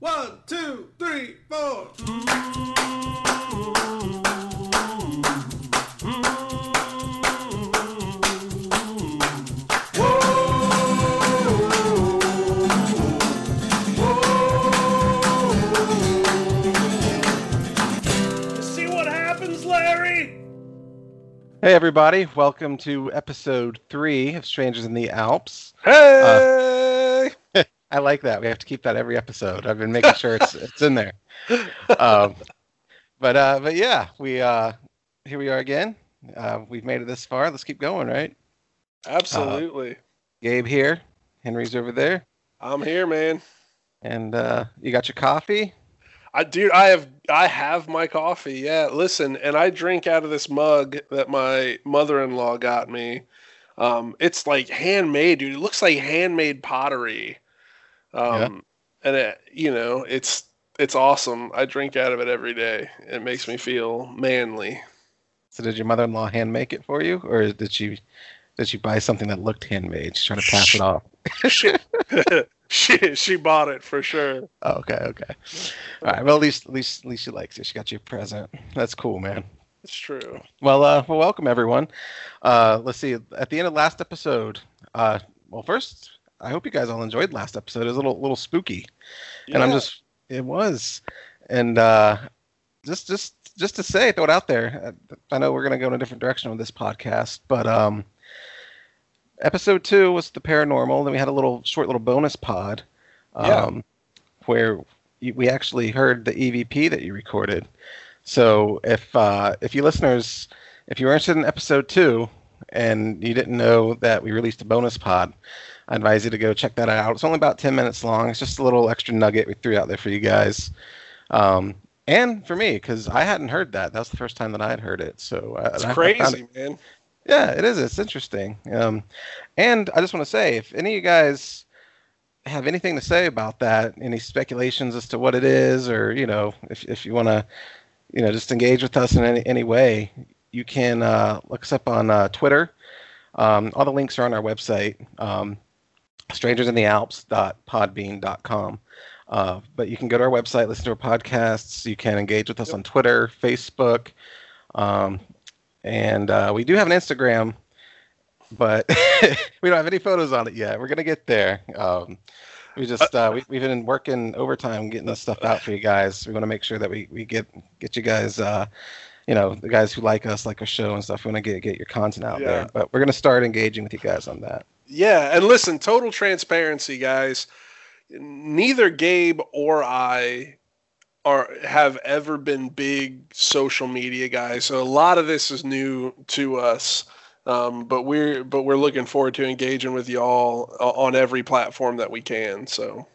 One, two, three, four. See what happens, Larry? Hey, everybody. Welcome to episode three of Strangers in the Alps. Hey! Uh, I like that. We have to keep that every episode. I've been making sure it's, it's in there. Um, but, uh, but yeah, we, uh, here we are again. Uh, we've made it this far. Let's keep going, right? Absolutely. Gabe here. Henry's over there. I'm here, man. And uh, you got your coffee? I dude, I have I have my coffee. Yeah, listen, and I drink out of this mug that my mother-in-law got me. Um, it's like handmade, dude. It looks like handmade pottery. Um, and it, you know, it's it's awesome. I drink out of it every day. It makes me feel manly. So did your mother-in-law hand make it for you, or did she did she buy something that looked handmade? She's trying to pass it off. she, she she bought it for sure. Oh, okay, okay. All right. Well, at least, at least, at least she likes it. She got you a present. That's cool, man. It's true. Well, uh, well, welcome everyone. Uh, let's see. At the end of last episode, uh, well, first, I hope you guys all enjoyed last episode. It was a little, little spooky, and I'm just, it was, and uh, just, just, just to say, throw it out there. I know we're gonna go in a different direction with this podcast, but um, episode two was the paranormal. Then we had a little short, little bonus pod, Yeah. um, where we actually heard the EVP that you recorded. So if uh, if you listeners, if you were interested in episode two and you didn't know that we released a bonus pod, I advise you to go check that out. It's only about ten minutes long. It's just a little extra nugget we threw out there for you guys, um, and for me because I hadn't heard that. That was the first time that I had heard it. So uh, It's I- I it- crazy, man. yeah, it is. It's interesting. Um, and I just want to say, if any of you guys have anything to say about that, any speculations as to what it is, or you know, if if you want to, you know, just engage with us in any any way, you can uh, look us up on uh, Twitter. Um, all the links are on our website, um, strangersinthealps.podbean.com. Uh, but you can go to our website, listen to our podcasts. You can engage with us Yep. on Twitter, Facebook. Um, and uh, we do have an Instagram, but we don't have any photos on it yet. We're gonna get there. Um, we just uh, we, we've been working overtime getting this stuff out for you guys. We want to make sure that we, we get get you guys, uh, you know, the guys who like us, like our show and stuff. We want to get get your content out Yeah. there. But we're gonna start engaging with you guys on that. Yeah, and listen, total transparency, guys. Neither Gabe or I are have ever been big social media guys, so a lot of this is new to us. Um, but we're but we're looking forward to engaging with y'all on every platform that we can. So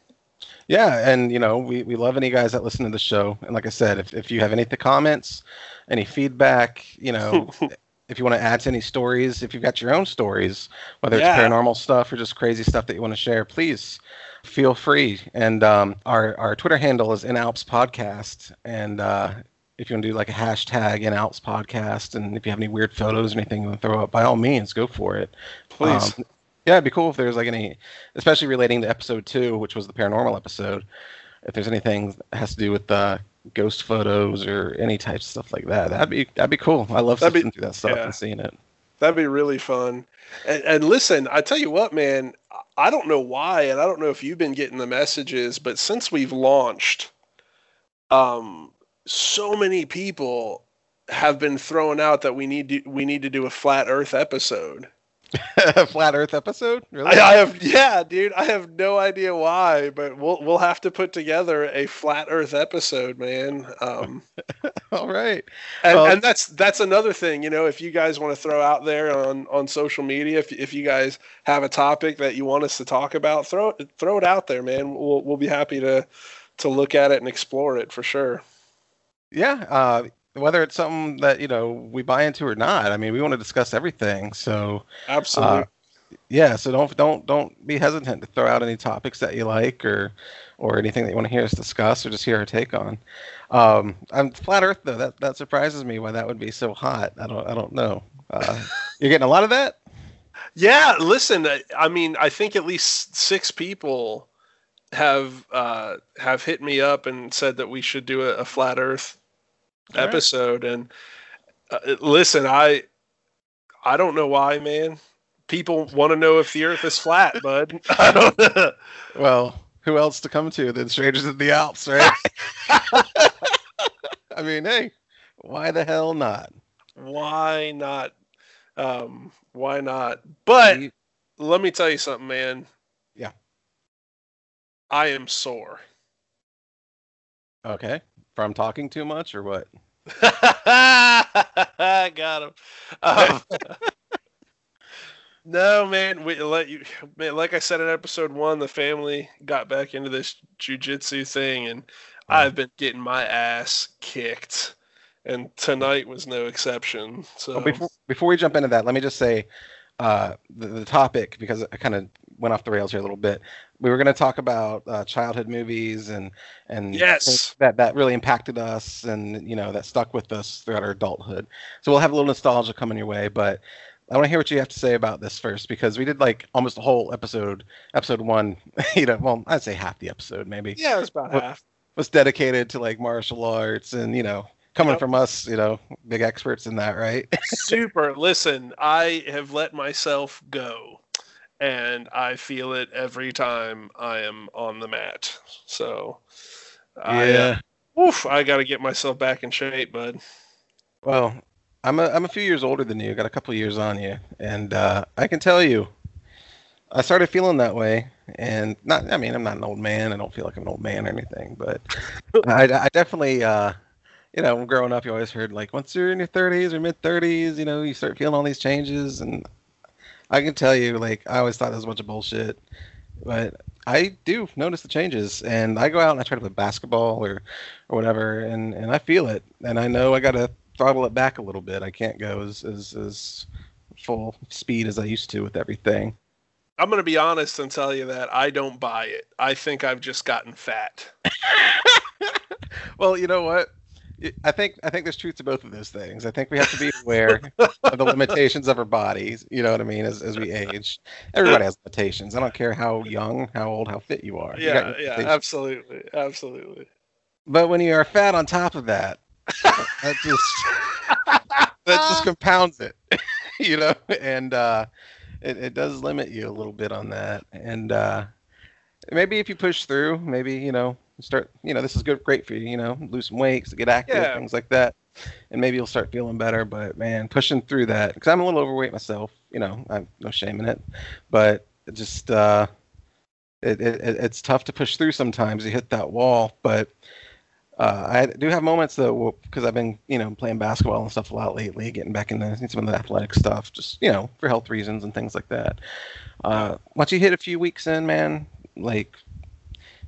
Yeah, and you know, we, we love any guys that listen to the show. And like I said, if, if you have any comments, any feedback, you know, if you want to add to any stories, if you've got your own stories, whether it's Yeah. paranormal stuff or just crazy stuff that you want to share, please feel free. And um, our our Twitter handle is in Alps Podcast, and uh, if you want to do like a hashtag in Alps Podcast, and if you have any weird photos or anything you want to throw up, by all means, go for it. please, Um, yeah, it'd be cool if there's like any, especially relating to episode two, which was the paranormal episode. If there's anything that has to do with uh, ghost photos or any types of stuff like that, that'd be that'd be cool. I love That'd be- that stuff yeah. and seeing it. that'd be really fun. And, and listen, I tell you what, man, I don't know why, and I don't know if you've been getting the messages, but since we've launched, um, so many people have been throwing out that we need to we need to do a flat Earth episode. Flat Earth episode, really? I, I have yeah, dude. I have no idea why, but we'll we'll have to put together a flat Earth episode, man. Um, All right. and, Well- and that's that's another thing, you know. If you guys want to throw out there on on social media, if if you guys have a topic that you want us to talk about, throw it throw it out there, man. We'll we'll be happy to to look at it and explore it for sure. Yeah. Uh, whether it's something that you know we buy into or not, I mean, we want to discuss everything. So Absolutely. Uh, yeah, so don't don't don't be hesitant to throw out any topics that you like or or anything that you want to hear us discuss or just hear our take on. Um, I'm flat Earth though. That that surprises me why that would be so hot. I don't I don't know. Uh, you're getting a lot of that. Yeah, listen, I- I mean, I think at least six people have uh, have hit me up and said that we should do a, a flat Earth All right. episode. And uh, listen, I I don't know why, man. People want to know if the Earth is flat, bud. I don't know. Well, who else to come to than strangers in the Alps, right? I mean, hey, why the hell not? Why not? Um, why not? But You- let me tell you something, man. Yeah. I am sore. okay, from talking too much or what? I got him. Um, no, man. We let you. Man, like I said in episode one, the family got back into this jujitsu thing, and I've been getting my ass kicked, and tonight was no exception. So Well, before before we jump into that, let me just say uh, the, the topic because I kind of went off the rails here a little bit. We were going to talk about uh, childhood movies and and Yes. that that really impacted us and you know that stuck with us throughout our adulthood. So we'll have a little nostalgia coming your way, but I want to hear what you have to say about this first because we did like almost a whole episode, episode one. You know, well, I'd say half the episode maybe yeah, it was about half. was dedicated to like martial arts and you know coming Yep. from us, you know, big experts in that, right? Super. Listen, I have let myself go, and I feel it every time I am on the mat. So, I, uh, oof, I got to get myself back in shape, bud. Well, I'm a I'm a few years older than you. I Got a couple years on you, and uh, I can tell you, I started feeling that way. And not, I mean, I'm not an old man. I don't feel like I'm an old man or anything, but I, I definitely, uh, you know, growing up, you always heard like once you're in your 30s or mid 30s, you know, you start feeling all these changes. And I can tell you, like, I always thought it was a bunch of bullshit, but I do notice the changes. And I go out and I try to play basketball or, or whatever, and and I feel it. And I know I gotta throttle it back a little bit. I can't go as as, as full speed as I used to with everything. I'm going to be honest and tell you that I don't buy it. I think I've just gotten fat. Well, you know what? I think I think there's truth to both of those things. I think we have to be aware of the limitations of our bodies. You know what I mean? As as we age, everybody has limitations. I don't care how young, how old, how fit you are. Yeah, your yeah, absolutely, absolutely. But when you are fat on top of that, that just that just compounds it, you know. And uh, it it does limit you a little bit on that. And uh, maybe if you push through, maybe you know start. You know, this is good, great for you. You know, lose some weight, get active, Yeah. things like that. And maybe you'll start feeling better. But man, pushing through that because I'm a little overweight myself. You know, I'm no shame in it. But it just uh, it, it it- it's tough to push through sometimes. You hit that wall, but uh, I do have moments though because I've been you know playing basketball and stuff a lot lately, getting back into some of the athletic stuff, just you know for health reasons and things like that. Uh, once you hit a few weeks in, man, like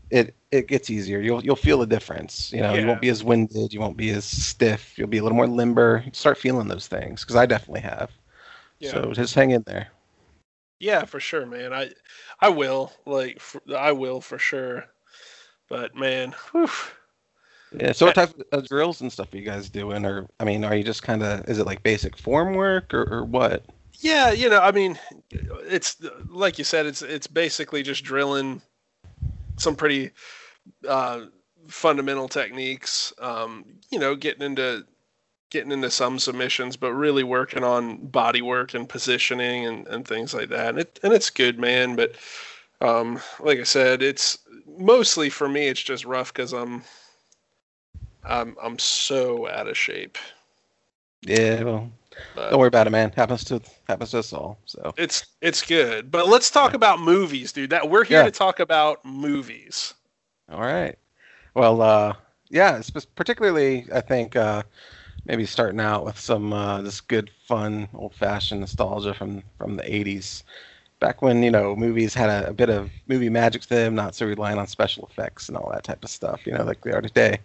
it it gets easier. You'll you'll feel the difference. You know, you won't be as winded, you won't be as stiff. You'll be a little more limber. You start feeling those things because I definitely have. Yeah. So just hang in there. Yeah, for sure, man. I I will like for, I will for sure. But man, whew, Yeah. So what type of drills and stuff are you guys doing? Or I mean, are you just kind of is it like basic form work or, or what? yeah, you know, I mean, it's like you said, it's it's basically just drilling some pretty uh, fundamental techniques. Um, you know, getting into getting into some submissions, but really working on body work and positioning and, and things like that. And it and it's good, man. But um, like I said, it's mostly for me. It's just rough because I'm I'm I'm so out of shape. Yeah. Well, But don't worry about it, man. Happens to happens to us all. So it's it's good. But let's talk about movies, dude. That we're here Yeah. to talk about movies. All right. Well, uh, yeah. It's particularly, I think, uh, maybe starting out with some uh, this good, fun, old-fashioned nostalgia from from the '80s, back when you know movies had a, a bit of movie magic to them, not so reliant on special effects and all that type of stuff. You know, like they are today.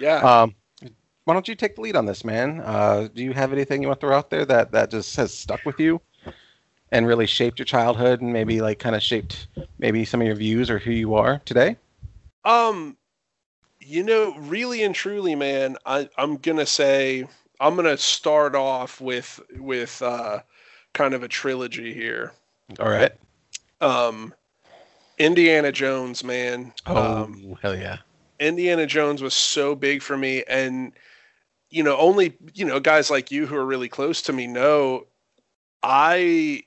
Yeah. Um, why don't you take the lead on this, man? Uh, do you have anything you want to throw out there that that just has stuck with you and really shaped your childhood and maybe like kind of shaped maybe some of your views or who you are today? Um, you know, really and truly, man, I, I'm gonna say I'm gonna start off with with uh, kind of a trilogy here. All right. Um, Indiana Jones, man. Oh Um, hell yeah! Indiana Jones was so big for me, and you know, only you know guys like you who are really close to me know. I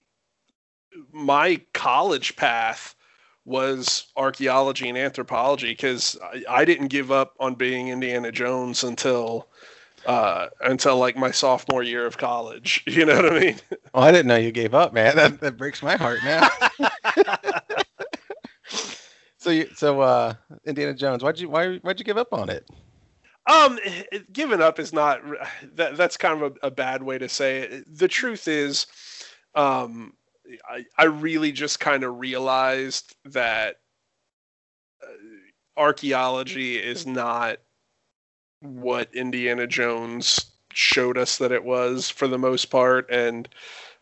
my college path was archaeology and anthropology because I, I didn't give up on being Indiana Jones until uh, until like my sophomore year of college. You know what I mean? Oh, I didn't know you gave up, man. That that breaks my heart now. so you so uh Indiana Jones, why'd you why why'd you give up on it? Um, giving up is not that. That's kind of a, a bad way to say it. The truth is, um, I I really just kind of realized that uh, archaeology is not what Indiana Jones showed us that it was for the most part, and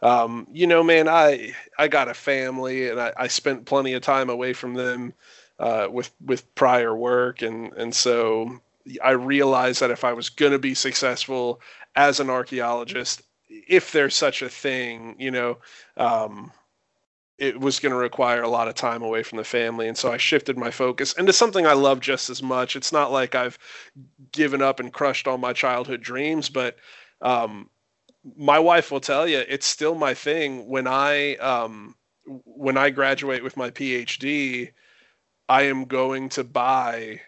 um, you know, man, I I got a family, and I, I spent plenty of time away from them uh, with with prior work, and and so I realized that if I was going to be successful as an archaeologist, if there's such a thing, you know, um, it was going to require a lot of time away from the family. And so I shifted my focus into something I love just as much. It's not like I've given up and crushed all my childhood dreams, but um, my wife will tell you it's still my thing. When I um, when I graduate with my PhD, I am going to buy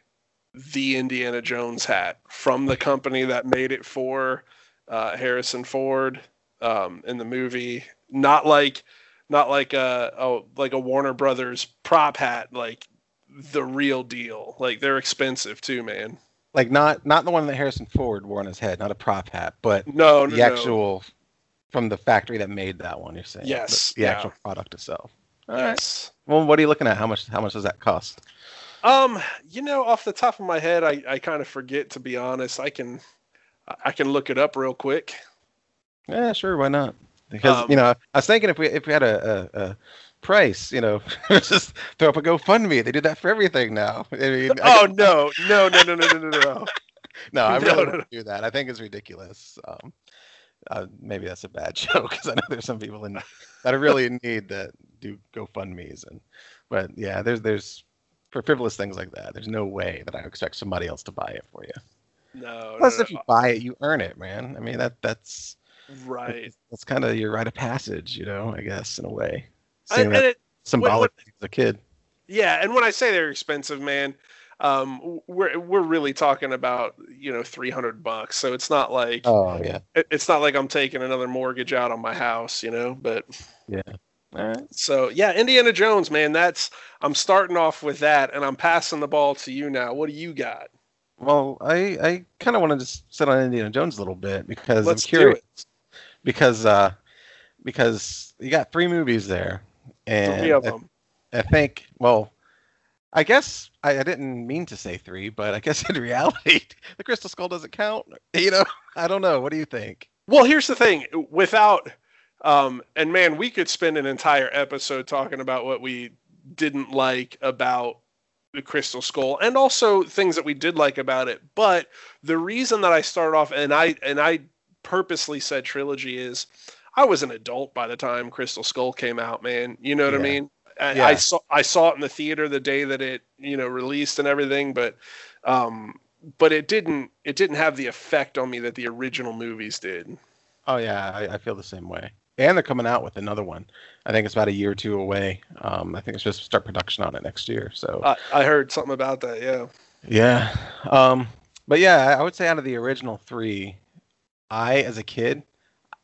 the Indiana Jones hat from the company that made it for uh, Harrison Ford um, in the movie. Not like not like a, a like a Warner Brothers prop hat, like the real deal. Like they're expensive too, man. Like not not the one that Harrison Ford wore on his head, not a prop hat, but No, no, the no. actual from the factory that made that one. You're saying? Yes, the, the yeah. actual product itself. All right. Yes. Well, what are you looking at? How much? How much does that cost? Um, you know, off the top of my head, I, I kind of forget to be honest. I can I can look it up real quick. Yeah, sure. Why not? Because Um, you know, I was thinking if we if we had a, a, a price, you know, just throw up a GoFundMe. They do that for everything now. I mean, I Oh no, no, no, no, no, no, no, no. no, I no, really no, wouldn't do that. I think it's ridiculous. Um, uh, maybe that's a bad joke because I know there's some people in that are really in need that do GoFundmes and, but yeah, there's there's for frivolous things like that. There's no way that I expect somebody else to buy it for you. No, Plus, no, if you buy it, you earn it, man. I mean that that's right. that's kind of your rite of passage, you know. I guess in a way, I- and it, symbolic as a kid. yeah, and when I say they're expensive, man, um, we're we're really talking about you know three hundred bucks. So it's not like Oh yeah, it- it's not like I'm taking another mortgage out on my house, you know. But yeah. All right. so yeah, Indiana Jones, man, that's I'm starting off with that, and I'm passing the ball to you now. What do you got? Well, I I kind of want to just sit on Indiana Jones a little bit because Let's I'm curious. it. Because uh, because you got three movies there, and Three of I- them. I think, well, I guess I, I didn't mean to say three, but I guess in reality, the Crystal Skull doesn't count. You know, I don't know. What do you think? Well, here's the thing. Without, um, and man, we could spend an entire episode talking about what we didn't like about the Crystal Skull, and also things that we did like about it. But the reason that I started off, and I and I purposely said trilogy, is I was an adult by the time Crystal Skull came out. Man, you know what I mean? I, Yeah. I saw I saw it in the theater the day that it you know released and everything, but um, but it didn't it didn't have the effect on me that the original movies did. Oh yeah, I, I feel the same way. And they're coming out with another one. I think it's about a year or two away. Um, I think it's just start production on it next year. So I, I heard something about that. Yeah. Yeah. Um, but yeah, I would say out of the original three, I, as a kid,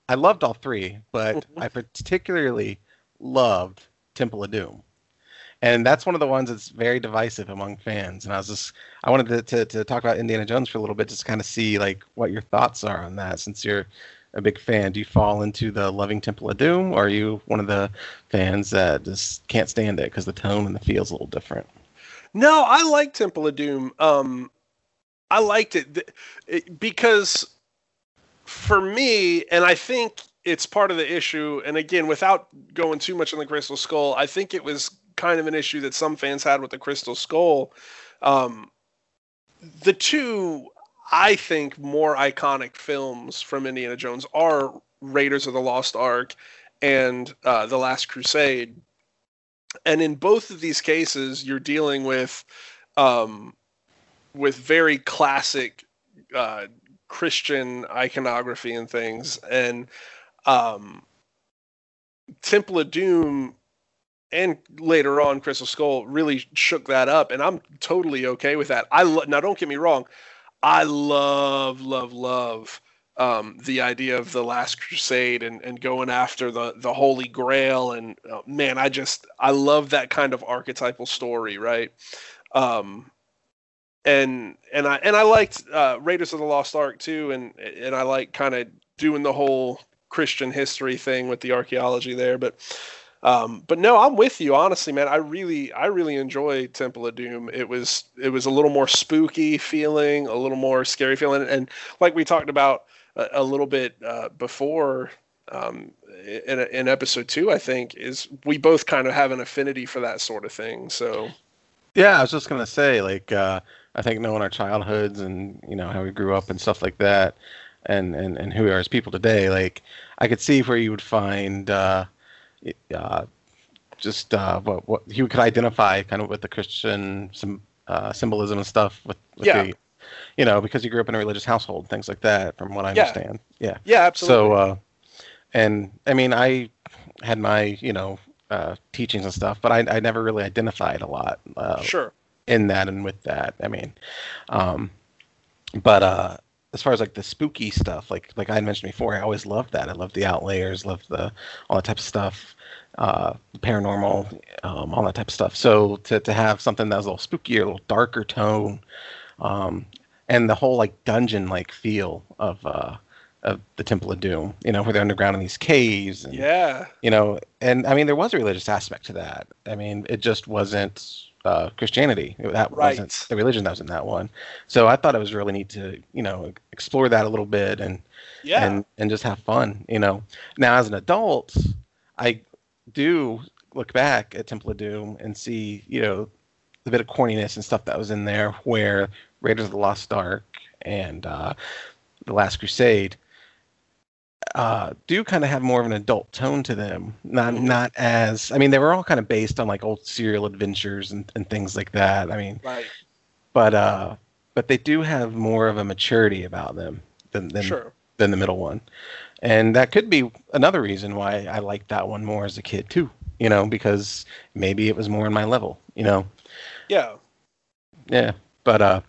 I loved all three, but I particularly loved Temple of Doom. And that's one of the ones that's very divisive among fans. And I was just, I wanted to, to, to talk about Indiana Jones for a little bit, just kind of see like what your thoughts are on that since you're a big fan. Do you fall into the loving Temple of Doom or are you one of the fans that just can't stand it because the tone and the feel's a little different? No, I like Temple of Doom. Um, I liked it, it because for me, and I think it's part of the issue. And again, without going too much on the Crystal Skull, I think it was kind of an issue that some fans had with the Crystal Skull. Um, the two, I think, more iconic films from Indiana Jones are Raiders of the Lost Ark and uh, The Last Crusade. and in both of these cases, you're dealing with um, with very classic uh, Christian iconography and things, and um, Temple of Doom and later on Crystal Skull really shook that up, and I'm totally okay with that. I lo- now don't get me wrong, I love love love um, the idea of the Last Crusade and, and going after the the Holy Grail, and uh, man, I just I love that kind of archetypal story, right? Um, and and I and I liked uh, Raiders of the Lost Ark too, and and I like kind of doing the whole Christian history thing with the archaeology there, but um, but no, I'm with you, honestly, man. I really, I really enjoy Temple of Doom. It was, it was a little more spooky feeling, a little more scary feeling, and like we talked about a, a little bit uh, before um, in, in episode two, I think, is we both kind of have an affinity for that sort of thing. So, yeah, I was just gonna say, like, uh, I think knowing our childhoods and you know how we grew up and stuff like that, and and and who we are as people today, like, I could see where you would find. Uh, uh, just uh, what what he could identify kind of with the Christian some uh, symbolism and stuff with, with yeah. the you know because he grew up in a religious household things like that from what I Yeah. understand yeah yeah, absolutely. so uh, and I mean I had my you know uh, teachings and stuff but I, I never really identified a lot uh, sure. in that and with that. I mean, um, but uh, as far as like the spooky stuff, like like I had mentioned before, I always loved that. I loved the outlayers, loved the all that type of stuff, uh, paranormal, um, all that type of stuff. So to to have something that was a little spookier, a little darker tone, um, and the whole like dungeon like feel of uh, of the Temple of Doom, you know, where they're underground in these caves, and, Yeah. you know, and I mean there was a religious aspect to that. I mean, it just wasn't uh, Christianity. That Right. wasn't the religion that was in that one. So I thought it was really neat to you know explore that a little bit and Yeah. and and just have fun. You know, now as an adult, I do look back at Temple of Doom and see you know the bit of corniness and stuff that was in there, where Raiders of the Lost Ark and uh, the Last Crusade uh, do kind of have more of an adult tone to them. Not Mhm. not as I mean they were all kind of based on like old serial adventures and, and things like that. I mean, right. but uh, but they do have more of a maturity about them than than, Sure. than the middle one, and that could be another reason why I liked that one more as a kid too. You know, because maybe it was more in my level. You know, Yeah. yeah, but uh,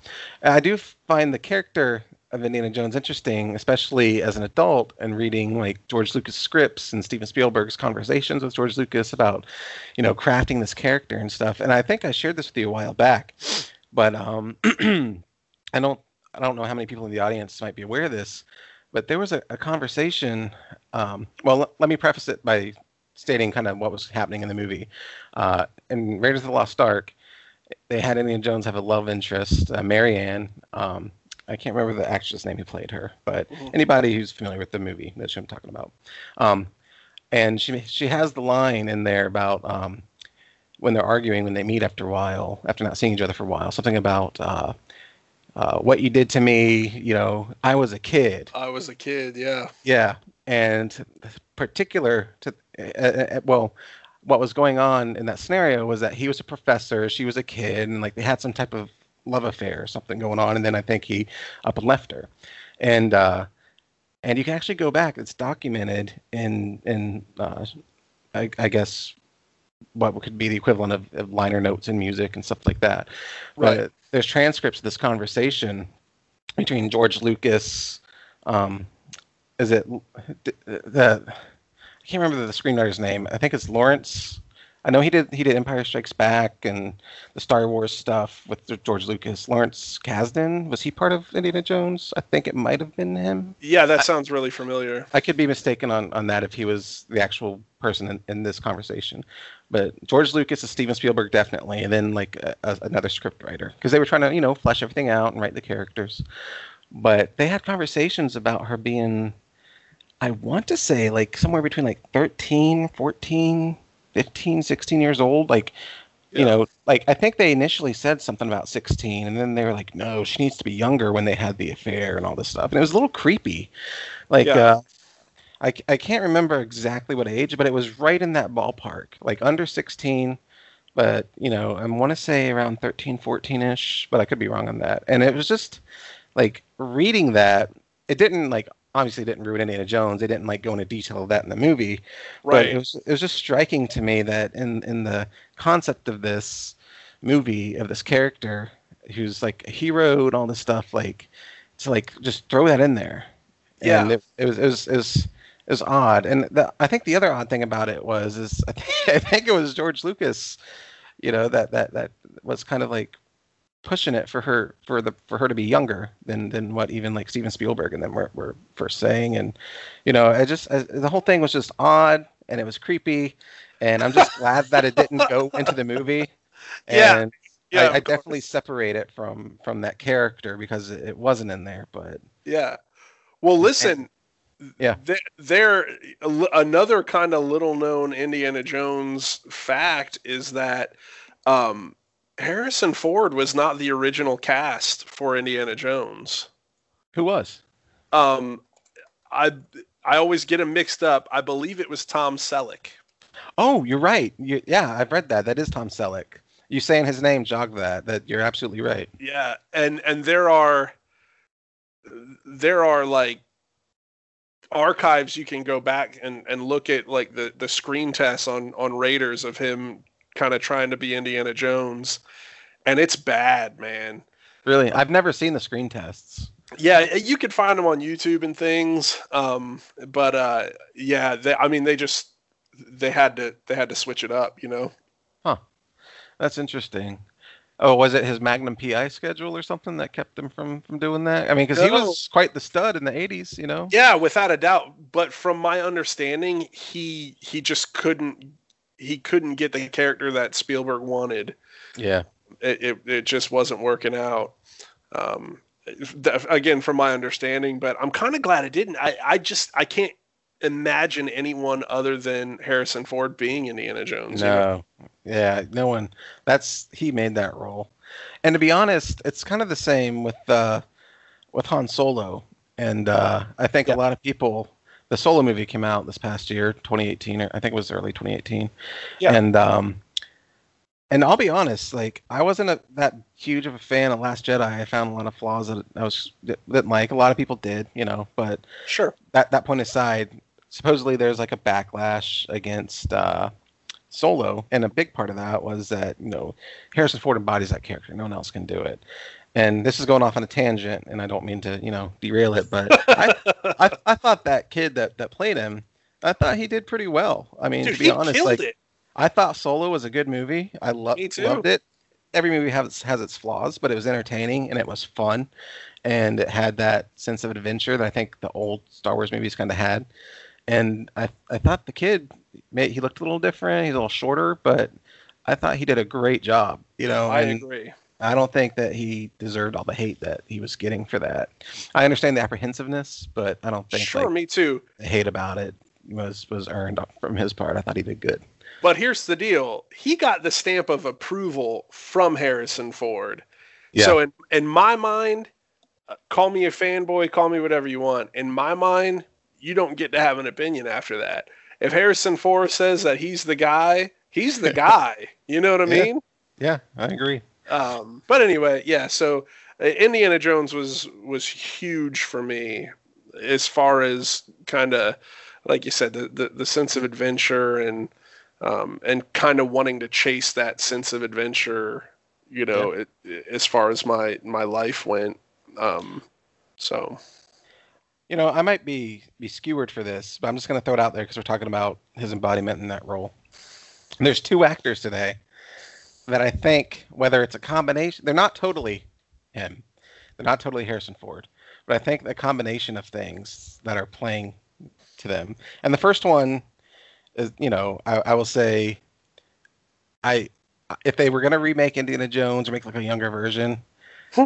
I do find the character of Indiana Jones interesting, especially as an adult and reading like George Lucas scripts and Steven Spielberg's conversations with George Lucas about, you know, crafting this character and stuff. And I think I shared this with you a while back, but um, I don't I don't know how many people in the audience might be aware of this, but there was a, a conversation. Um, well, let, let me preface it by stating kind of what was happening in the movie. Uh, in Raiders of the Lost Ark, they had Indiana Jones have a love interest, uh, Marianne. Um, I can't remember the actress name who played her, but Mhm. anybody who's familiar with the movie knows who I'm talking about. Um, and she she has the line in there about um, when they're arguing when they meet after a while, after not seeing each other for a while, something about uh, uh, what you did to me. You know, I was a kid. I was a kid. Yeah. Yeah, and particular to uh, well, what was going on in that scenario was that he was a professor, she was a kid, and like they had some type of love affair or something going on, and then I think he up and left her, and uh, and you can actually go back. It's documented in in uh, I, I guess what could be the equivalent of, of liner notes and music and stuff like that. Right. But there's transcripts of this conversation between George Lucas. Um, is it the, the I can't remember the screenwriter's name. I think it's Lawrence. I know he did he did Empire Strikes Back and the Star Wars stuff with George Lucas. Lawrence Kasdan was he part of Indiana Jones? I think it might have been him. Yeah, that sounds really familiar. I could be mistaken on, on that if he was the actual person in, in this conversation. But George Lucas is Steven Spielberg definitely, and then like a, a, another script writer because they were trying to you know flesh everything out and write the characters. But they had conversations about her being, I want to say like somewhere between like 13, 14, 15, 16 years old. Like, you know, like I think they initially said something about 16, and then they were like, no, she needs to be younger when they had the affair and all this stuff. And it was a little creepy. Like, Yeah. uh, I, I can't remember exactly what age, but it was right in that ballpark, like under 16, but you know, I want to say around 13, 14 ish, but I could be wrong on that. And it was just like reading that. It didn't like obviously didn't ruin Indiana Jones. They didn't like go into detail of that in the movie, Right. but it was it was just striking to me that in in the concept of this movie of this character who's like a hero and all this stuff, like to like just throw that in there. Yeah. And it, it was it was it was it was odd. And the, I think the other odd thing about it was is I think, I think it was George Lucas, you know, that that that was kind of like pushing it for her for the for her to be younger than than what even like Steven Spielberg and them were, were first saying and you know I just I, the whole thing was just odd and it was creepy and I'm just glad that it didn't go into the movie Yeah. and Yeah, I, I definitely separate it from from that character because it, wasn't in there but Yeah. Well, listen. Yeah. There, there another kind of little known Indiana Jones fact is that um, Harrison Ford was not the original cast for Indiana Jones. who was Um, I I always get him mixed up. I believe it was Tom Selleck. oh you're right you, yeah I've read that that is Tom Selleck you saying his name jogged that that you're absolutely right Yeah, and and there are there are like archives you can go back and and look at like the the screen tests on on Raiders of him kind of trying to be Indiana Jones, and it's bad, man. really I've never seen the screen tests Yeah, you could find them on YouTube and things, um, but uh, yeah, they, I mean they just they had to they had to switch it up, you know. Huh, that's interesting. Oh, was it his Magnum PI schedule or something that kept him from from doing that? I mean, because he was quite the stud in the '80s, you know. Yeah, without a doubt. But from my understanding, he he just couldn't he couldn't get the character that Spielberg wanted. Yeah. It it, it just wasn't working out. Um, th- again, from my understanding, but I'm kind of glad it didn't. I I just I can't imagine anyone other than Harrison Ford being Indiana Jones. you know? No. Yeah, no one. That's he made that role. And to be honest, it's kind of the same with uh with Han Solo. And uh I think Yeah. a lot of people the Solo movie came out this past year, 2018, or I think it was early 2018. Yeah. And um and I'll be honest, like I wasn't a, that huge of a fan of Last Jedi. I found a lot of flaws that I was didn't like. A lot of people did, you know, but Sure. that that point aside, supposedly there's like a backlash against uh, Solo, and a big part of that was that you know Harrison Ford embodies that character. No one else can do it. And this is going off on a tangent, and I don't mean to you know derail it, but I, I I thought that kid that that played him, I thought he did pretty well. I mean, Dude, to be honest, like it. I thought Solo was a good movie. I lo- Me too. loved it. Every movie has has its flaws, but it was entertaining and it was fun, and it had that sense of adventure that I think the old Star Wars movies kind of had. And I I thought the kid, he looked a little different. He's a little shorter, but I thought he did a great job. You know, I and agree. I don't think that he deserved all the hate that he was getting for that. I understand the apprehensiveness, but I don't think Sure, like, me too. the hate about it was was earned from his part. I thought he did good. But here's the deal: he got the stamp of approval from Harrison Ford. Yeah. So in in my mind, uh, call me a fanboy, call me whatever you want. In my mind, you don't get to have an opinion after that. If Harrison Ford says that he's the guy, he's the guy. You know what I Yeah. mean? Yeah, I agree. Um, but anyway, yeah. So uh, Indiana Jones was was huge for me as far as kind of like you said the, the the sense of adventure and um, and kind of wanting to chase that sense of adventure. You know, it, as far as my my life went. Um, so You know, I might be be skewered for this, but I'm just going to throw it out there because we're talking about his embodiment in that role. And there's two actors today that I think, whether it's a combination, they're not totally him, they're not totally Harrison Ford, but I think the combination of things that are playing to them. And the first one is, you know, I, I will say, I if they were going to remake Indiana Jones or make like a younger version. Hmm.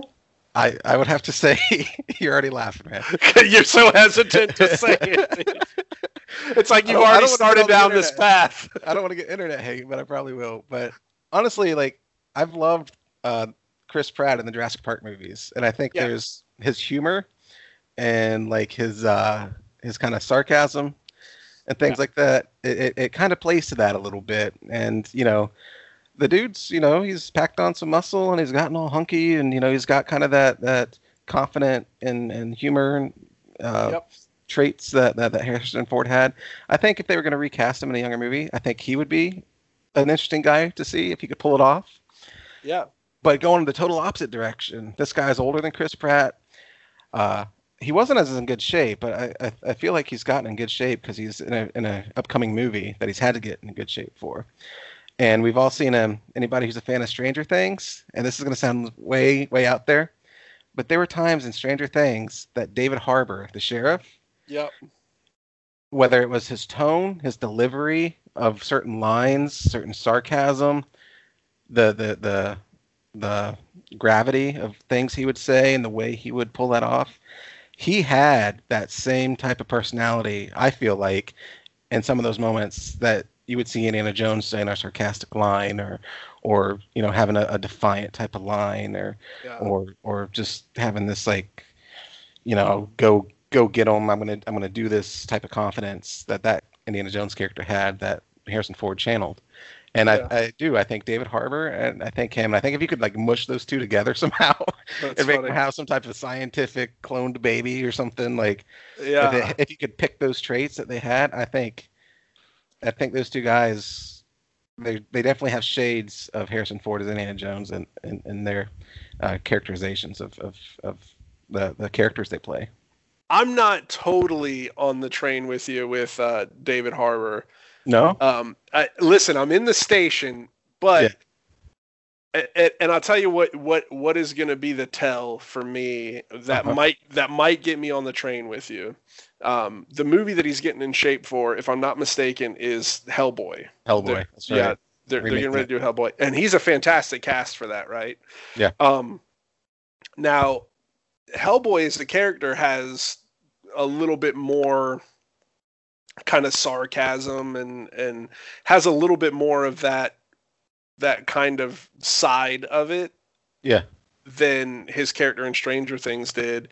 I, I would have to say you're already laughing, man. you're so hesitant to say it. It's like you've already started down this path. I don't want to get internet hate, but I probably will. But honestly, like I've loved uh, Chris Pratt in the Jurassic Park movies, and I think Yeah. there's his humor and like his uh, his kind of sarcasm and things Yeah. like that. It, it, it kind of plays to that a little bit, and you know, the dude's you know he's packed on some muscle and he's gotten all hunky and you know he's got kind of that that confident and and humor uh, Yep. traits that, that that Harrison Ford had. I think if they were going to recast him in a younger movie, I think he would be an interesting guy to see if he could pull it off. Yeah. But going in the total opposite direction, this guy's older than Chris Pratt. Uh, he wasn't as in good shape, but I, I, I feel like he's gotten in good shape because he's in a in a upcoming movie that he's had to get in good shape for. And we've all seen him. Anybody who's a fan of Stranger Things, and this is going to sound way way out there, but there were times in Stranger Things that David Harbour, the sheriff, Yep. Whether it was his tone, his delivery of certain lines, certain sarcasm, the the the the gravity of things he would say and the way he would pull that off, he had that same type of personality. I feel like in some of those moments that you would see Indiana Jones saying a sarcastic line or or you know having a, a defiant type of line or Yeah. or or just having this like you know go go get them i'm gonna i'm gonna do this type of confidence that that indiana jones character had that harrison ford channeled. And Yeah. I, I do. I think david harbour and i think him. And i think if you could like mush those two together somehow and make them have some type of scientific cloned baby or something like yeah. if, if you could pick those traits that they had i think i think those two guys they they definitely have shades of harrison ford as indiana jones in, in, in their uh, characterizations of, of, of the, the characters they play I'm not totally on the train with you with uh, David Harbour. no Um, I, listen, I'm in the station, but a- a- and I'll tell you what what what is going to be the tell for me that Uh-huh. might that might get me on the train with you. Um, the movie that he's getting in shape for, if I'm not mistaken, is Hellboy. hellboy They're- that's Yeah, they're, they're getting ready to do Hellboy, and he's a fantastic cast for that, right? Yeah. Um, now, Hellboy as a character has a little bit more kind of sarcasm and and has a little bit more of that that kind of side of it yeah than his character in Stranger Things did.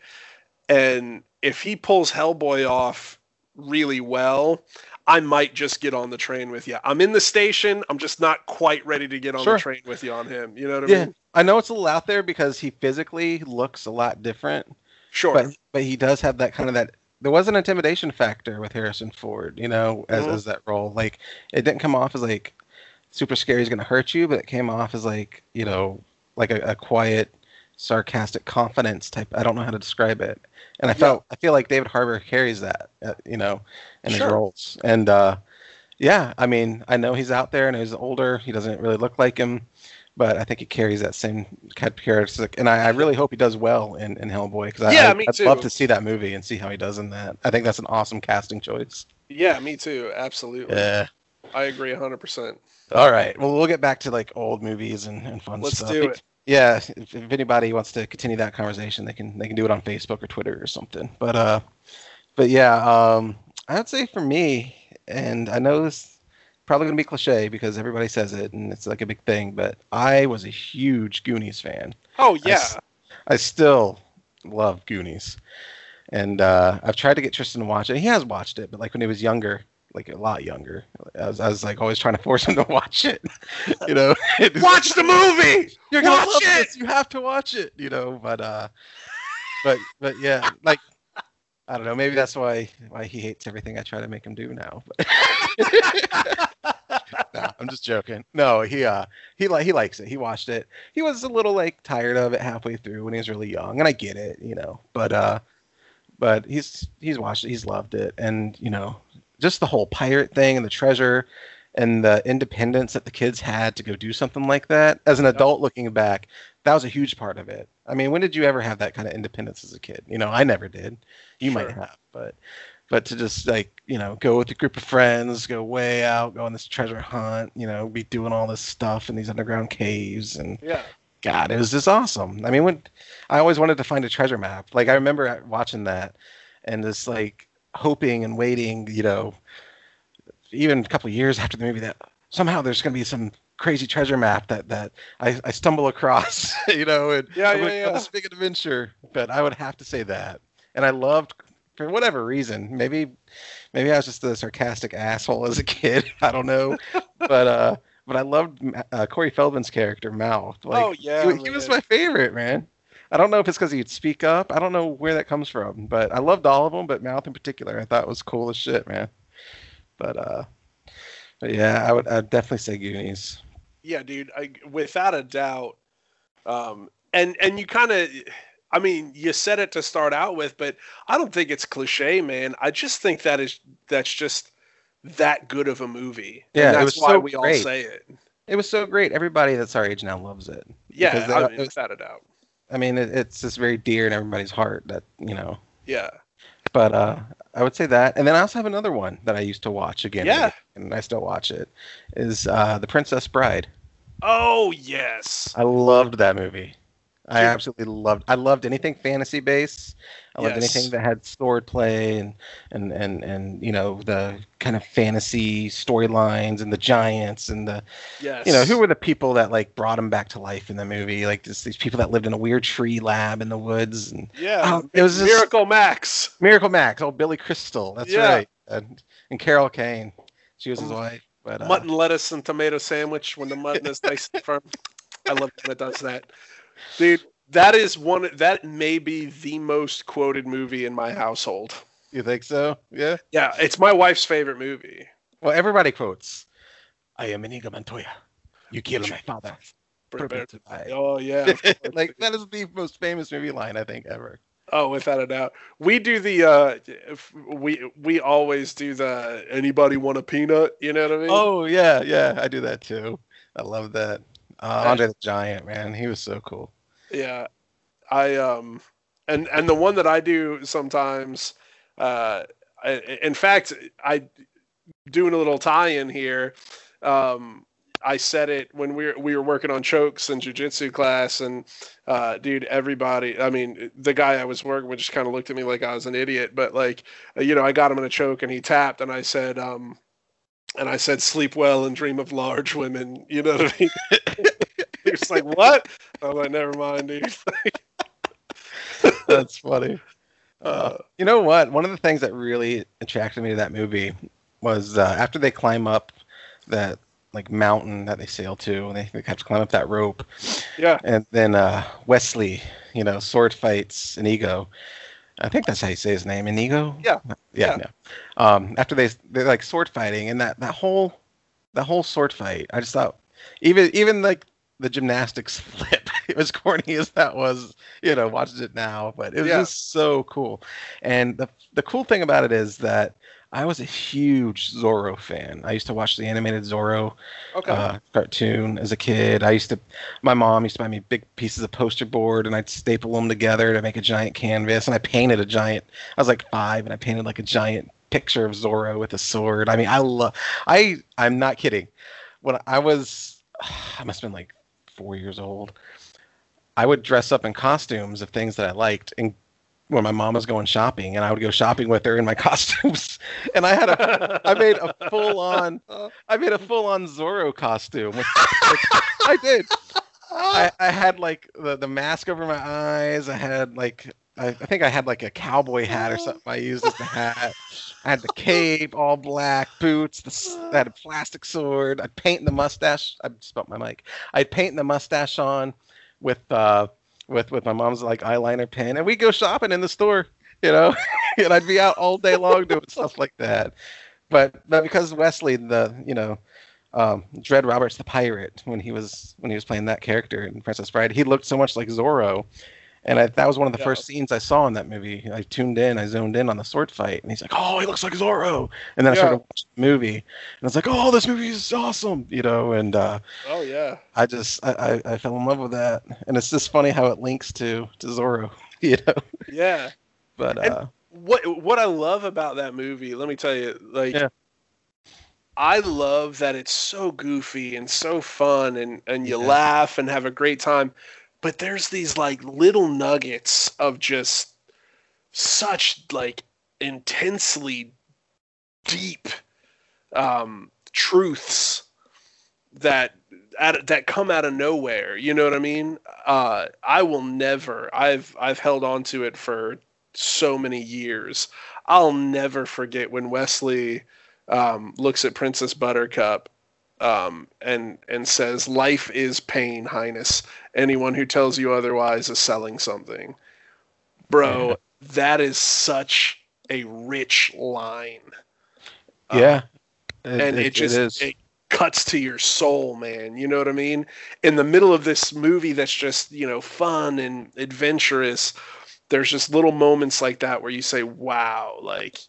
And if he pulls Hellboy off really well, I might just get on the train with you. I'm in the station. I'm just not quite ready to get on Sure. the train with you on him. You know what I yeah mean? i know it's a little out there because he physically looks a lot different Sure. but but he does have that kind of that there was an intimidation factor with Harrison Ford, you know, as, Mhm. as that role. Like it didn't come off as like super scary is gonna hurt you, but it came off as like, you know, like a, a quiet, sarcastic confidence type. I don't know how to describe it. And I Yeah. felt I feel like David Harbour carries that, uh, you know, in his roles. And uh yeah, I mean, I know he's out there and he's older. He doesn't really look like him, but I think he carries that same characteristic. And I, I really hope he does well in, in Hellboy because Yeah, I, me I'd too. love to see that movie and see how he does in that. I think that's an awesome casting choice. yeah, me too. Absolutely. Yeah. I agree 100%. All right. Well, we'll get back to like old movies and, and fun Let's stuff. do it. Yeah. If, if anybody wants to continue that conversation, they can they can do it on Facebook or Twitter or something. But uh, but yeah, um, I'd say for me, and I know this probably gonna be cliche because everybody says it and it's like a big thing, but I was a huge Goonies fan. Oh, I yeah. s- I still love Goonies, and uh, I've tried to get Tristan to watch it. He has watched it, but like when he was younger, like a lot younger, I was, I was like always trying to force him to watch it. you know, Watch the movie! You're gonna Watch love it! this. You have to watch it. You know, but uh, but but yeah, like. I don't know. Maybe that's why why he hates everything I try to make him do now. no, I'm just joking. No, he uh he like he likes it. He watched it. He was a little like tired of it halfway through when he was really young, and I get it, you know. But uh, but he's he's watched it. He's loved it, and you know, just the whole pirate thing and the treasure and the independence that the kids had to go do something like that. As an adult looking back, that was a huge part of it. I mean, when did you ever have that kind of independence as a kid? You know, I never did. You might have, but but to just like you know go with a group of friends, go way out, go on this treasure hunt, you know, be doing all this stuff in these underground caves, and Yeah. God, it was just awesome. I mean, when I always wanted to find a treasure map. Like I remember watching that and just like hoping and waiting, you know, even a couple of years after the movie that somehow there's going to be some crazy treasure map that that I, I stumble across, you know, and Yeah, I'm yeah, on yeah. this big adventure. But I would have to say that, and I loved for whatever reason. Maybe maybe I was just a sarcastic asshole as a kid. I don't know, but uh, but I loved uh, Corey Feldman's character Mouth. Like, oh yeah, he, he was my favorite man. I don't know if it's because he'd speak up. I don't know where that comes from, but I loved all of them. But Mouth in particular, I thought was cool as shit, man. But uh, but yeah, I would I'd definitely say Goonies. Yeah, dude, I, without a doubt. Um, and and you kind of, I mean, you said it to start out with, but I don't think it's cliche, man. I just think that is that's just that good of a movie. Yeah, and that's it was why so we great. all say it. It was so great. Everybody that's our age now loves it. Yeah, I mean, without a doubt. I mean, it, it's just very dear in everybody's heart. That you know. Yeah. But uh, I would say that, and then I also have another one that I used to watch again. Yeah. and I still watch it. Is uh, The Princess Bride. Oh yes. I loved that movie. I absolutely loved. I loved anything fantasy based. I loved Yes. anything that had sword play and and and and you know the kind of fantasy storylines and the giants and the Yes. you know who were the people that like brought him back to life in the movie like just these people that lived in a weird tree lab in the woods and Yeah. Oh, it was just- Miracle Max. Miracle Max, oh Billy Crystal, that's Yeah. right, and, and Carol Kane, she was his wife. But uh, Mutton lettuce and tomato sandwich when the mutton is nice and firm. I love when it does that. Dude, that is one that may be the most quoted movie in my household. you think so? Yeah. Yeah, it's my wife's favorite movie. Well, everybody quotes, "I am Inigo Montoya. You killed my father." Prepare to die." Oh yeah. like that is the most famous movie line I think ever. Oh, without a doubt. We do the uh if we we always do the anybody want a peanut, you know what I mean? Oh yeah, yeah, I do that too. I love that. Uh, Andre the Giant, man, he was so cool. Yeah, I um, and and the one that I do sometimes, uh, I, in fact, I doing a little tie-in here. Um, I said it when we were we were working on chokes in jujitsu class, and uh, dude, everybody. I mean, the guy I was working with just kind of looked at me like I was an idiot. But like, you know, I got him in a choke, and he tapped, and I said, um, and I said, sleep well and dream of large women. You know what I mean? he was like, what? I was like, never mind, dude. That's funny. Uh, Uh, you know what? One of the things that really attracted me to that movie was uh, after they climb up that like mountain that they sail to, and they, they have to climb up that rope, yeah, and then uh, Wesley, you know, sword fights Inigo. I think that's how you say his name, Inigo. Yeah. yeah. Yeah. Um, after they they're like sword fighting, and that that whole that whole sword fight, I just thought even even like the gymnastics flip, as corny as that was, you know, watching it now, but it was Yeah. just so cool. And the the cool thing about it is that I was a huge Zorro fan. I used to watch the animated Zorro okay, uh, cartoon as a kid. I used to, my mom used to buy me big pieces of poster board, and I'd staple them together to make a giant canvas. And I painted a giant. I was like five, and I painted like a giant picture of Zorro with a sword. I mean, I love. I I'm not kidding. When I was, I must have been like four years old. I would dress up in costumes of things that I liked, and when my mom was going shopping, and I would go shopping with her in my costumes. And I had a I made a full on I made a full on Zorro costume. With, with- I did. I, I had like the, the mask over my eyes. I had like I, I think I had like a cowboy hat or something I used as the hat. I had the cape, all black, boots, the, I had a plastic sword. I'd paint the mustache. I spelt my mic. I'd paint the mustache on with uh with with my mom's like eyeliner pen, and we'd go shopping in the store, you know, and I'd be out all day long doing stuff like that. But but because Wesley, the you know, um, Dread Roberts the pirate, when he was when he was playing that character in Princess Bride, he looked so much like Zorro, and I, that was one of the Yeah. first scenes I saw in that movie. I tuned in, I zoned in on the sword fight, and he's like, "Oh, he looks like Zorro," and then I Yeah. started watching the movie, and I was like, "Oh, this movie is awesome," you know, and uh, oh yeah, I just I, I, I fell in love with that, and it's just funny how it links to to Zorro, you know. yeah. But And- uh, What what I love about that movie, let me tell you, like. Yeah. I love that it's so goofy and so fun and, and you Yeah. laugh and have a great time. But there's these like little nuggets of just such like intensely deep um, truths that at, that come out of nowhere. You know what I mean? Uh, I will never. I've I've held on to it for so many years. I'll never forget when Wesley um, looks at Princess Buttercup um, and and says, "Life is pain, Highness. Anyone who tells you otherwise is selling something." Bro, Yeah. that is such a rich line. Um, yeah, and it, just is. it cuts to your soul, man. You know what I mean? In the middle of this movie that's just, you know, fun and adventurous, there's just little moments like that where you say, "Wow, like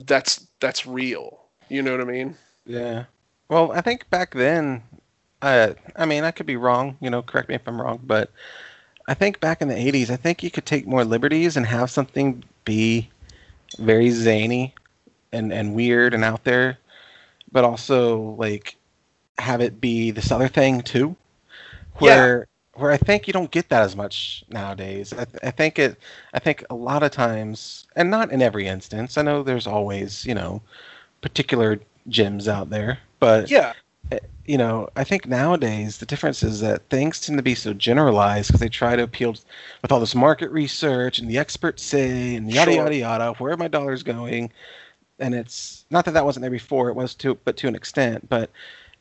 that's that's real." You know what I mean? Yeah. Well, I think back then, uh, I mean, I could be wrong. You know, correct me if I'm wrong, but I think back in the '80s, I think you could take more liberties and have something be very zany and and weird and out there, but also like have it be this other thing too, where where I think you don't get that as much nowadays. I, th- I think it. I think a lot of times, and not in every instance. I know there's always you know particular gems out there, but Yeah. Eh, you know, I think nowadays the difference is that things tend to be so generalized because they try to appeal with all this market research and the experts say and yada Sure. yada yada. Where are my dollars going? And it's not that that wasn't there before; it was to, but to an extent. But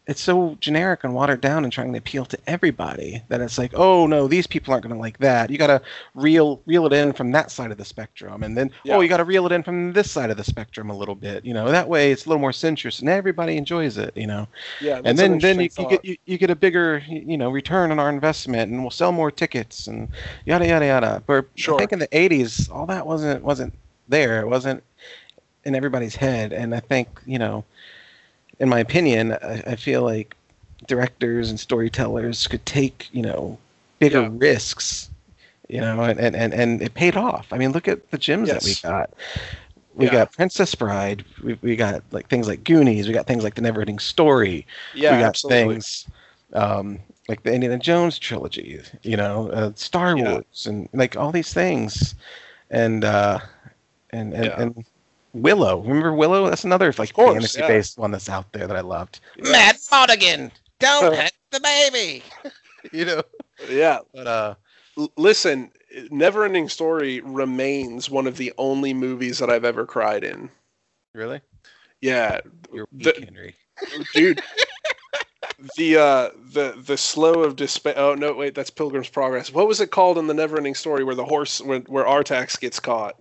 it's so generic and watered down and trying to appeal to everybody that it's like, oh no, these people aren't going to like that. You got to reel reel it in from that side of the spectrum, and then oh, Yeah. oh, you got to reel it in from this side of the spectrum a little bit. You know, that way it's a little more sensuous and everybody enjoys it. You know Yeah. and that's an then then you, you get you, you get a bigger you know return on our investment and we'll sell more tickets and yada yada yada but Sure. i think in the 80s all that wasn't wasn't there it wasn't in everybody's head and i think you know in my opinion i, I feel like directors and storytellers could take you know bigger Yeah. risks you know and, and and it paid off i mean look at the gems that we got we Yeah. got princess bride we, we got like things like goonies we got things like the never ending story yeah, we got absolutely. things um, like the Indiana Jones trilogy, you know, uh, Star Yeah. Wars, and like all these things, and uh, and and, and Willow. Remember Willow? That's another like course, fantasy yeah. based one that's out there that I loved. Yeah. Matt Monaghan, don't Uh. hit the baby. you know, Yeah. but uh, L- listen, Neverending Story remains one of the only movies that I've ever cried in. really, Yeah, you're The- Henry. dude. the uh the the slow of despair. Oh no, wait, that's Pilgrim's Progress. What was it called in the Neverending Story where the horse where, where Artax gets caught?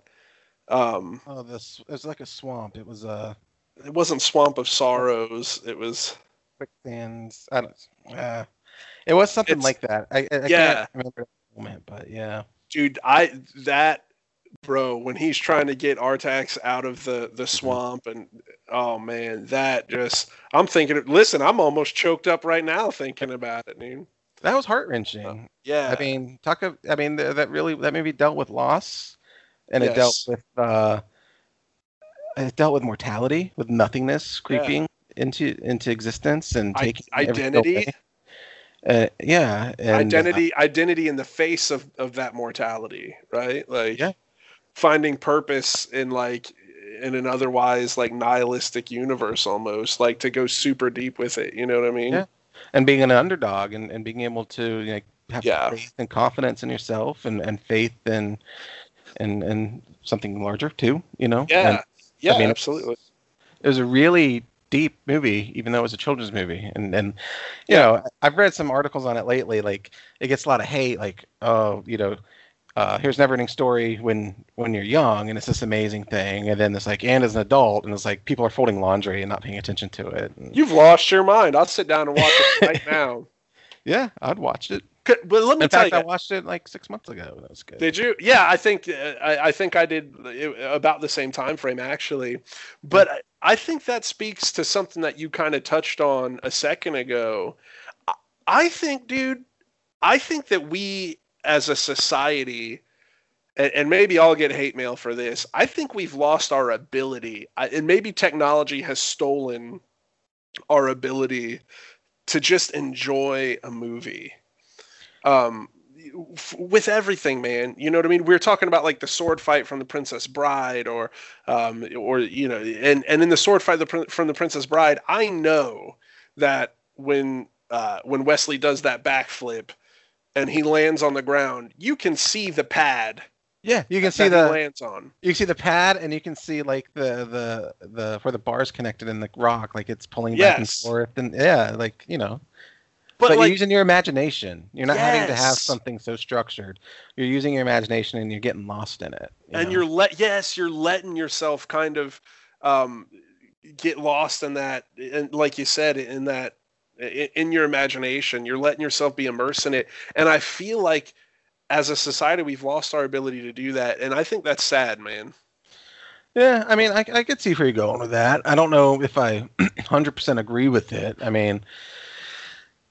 Um, Oh, this it was like a swamp. It was a. It wasn't Swamp of Sorrows. It was quicksands. I don't. Uh, it was something like that. I, I, Yeah. can't remember the moment, but yeah. dude. I that bro when he's trying to get Artax out of the the swamp and oh man, that just I'm thinking. Listen, I'm almost choked up right now thinking about it, dude. That was heart wrenching. Yeah, I mean, talk of, I mean, th- that really, that movie dealt with loss, and it dealt with, uh, it dealt with mortality, with nothingness Yeah. creeping into into existence and I- taking identity. Uh, yeah, and, uh, identity identity in the face of of that mortality right like Yeah. finding purpose in like in an otherwise like nihilistic universe almost like to go super deep with it you know what i mean Yeah. and being an underdog and, and being able to you know, have Yeah. faith and confidence in yourself and, and faith in and and something larger too. You know. yeah And yeah mean, absolutely it was a really deep movie, even though it was a children's movie. And and you Yeah. know, I've read some articles on it lately. Like it gets a lot of hate. Like oh, you know, uh, here's Neverending Story when when you're young, and it's this amazing thing. And then it's like, and as an adult, and it's like people are folding laundry and not paying attention to it. And, you've lost your mind i'll sit down and watch it right now yeah, I'd watch it. But let me In tell fact, you I watched it like six months ago. That was good. Did you? Yeah, I think uh, I, I think I did uh, about the same time frame actually, but I, think that speaks to something that you kind of touched on a second ago. I, I think, dude, I think that we as a society, and, and maybe I'll get hate mail for this. I think we've lost our ability, I, and maybe technology has stolen our ability to just enjoy a movie um f- with everything man you know what i mean we are talking about like the sword fight from the princess bride or um or you know and and in the sword fight the, from the princess bride i know that when uh when wesley does that backflip and he lands on the ground you can see the pad Yeah, you can that see he the lands on. you can see the pad, and you can see like the the the where the bar's connected in the rock, like it's pulling back and forth, and yeah, like you know. But, But, like, you're using your imagination. You're not having to have something so structured. You're using your imagination, and you're getting lost in it. you and know? you're let yes, you're letting yourself kind of um, get lost in that, and like you said, in that in your imagination, you're letting yourself be immersed in it. And I feel like as a society, we've lost our ability to do that, and I think that's sad, man. Yeah, I mean, I, I could see where you're going with that. I don't know if I 100% agree with it. I mean,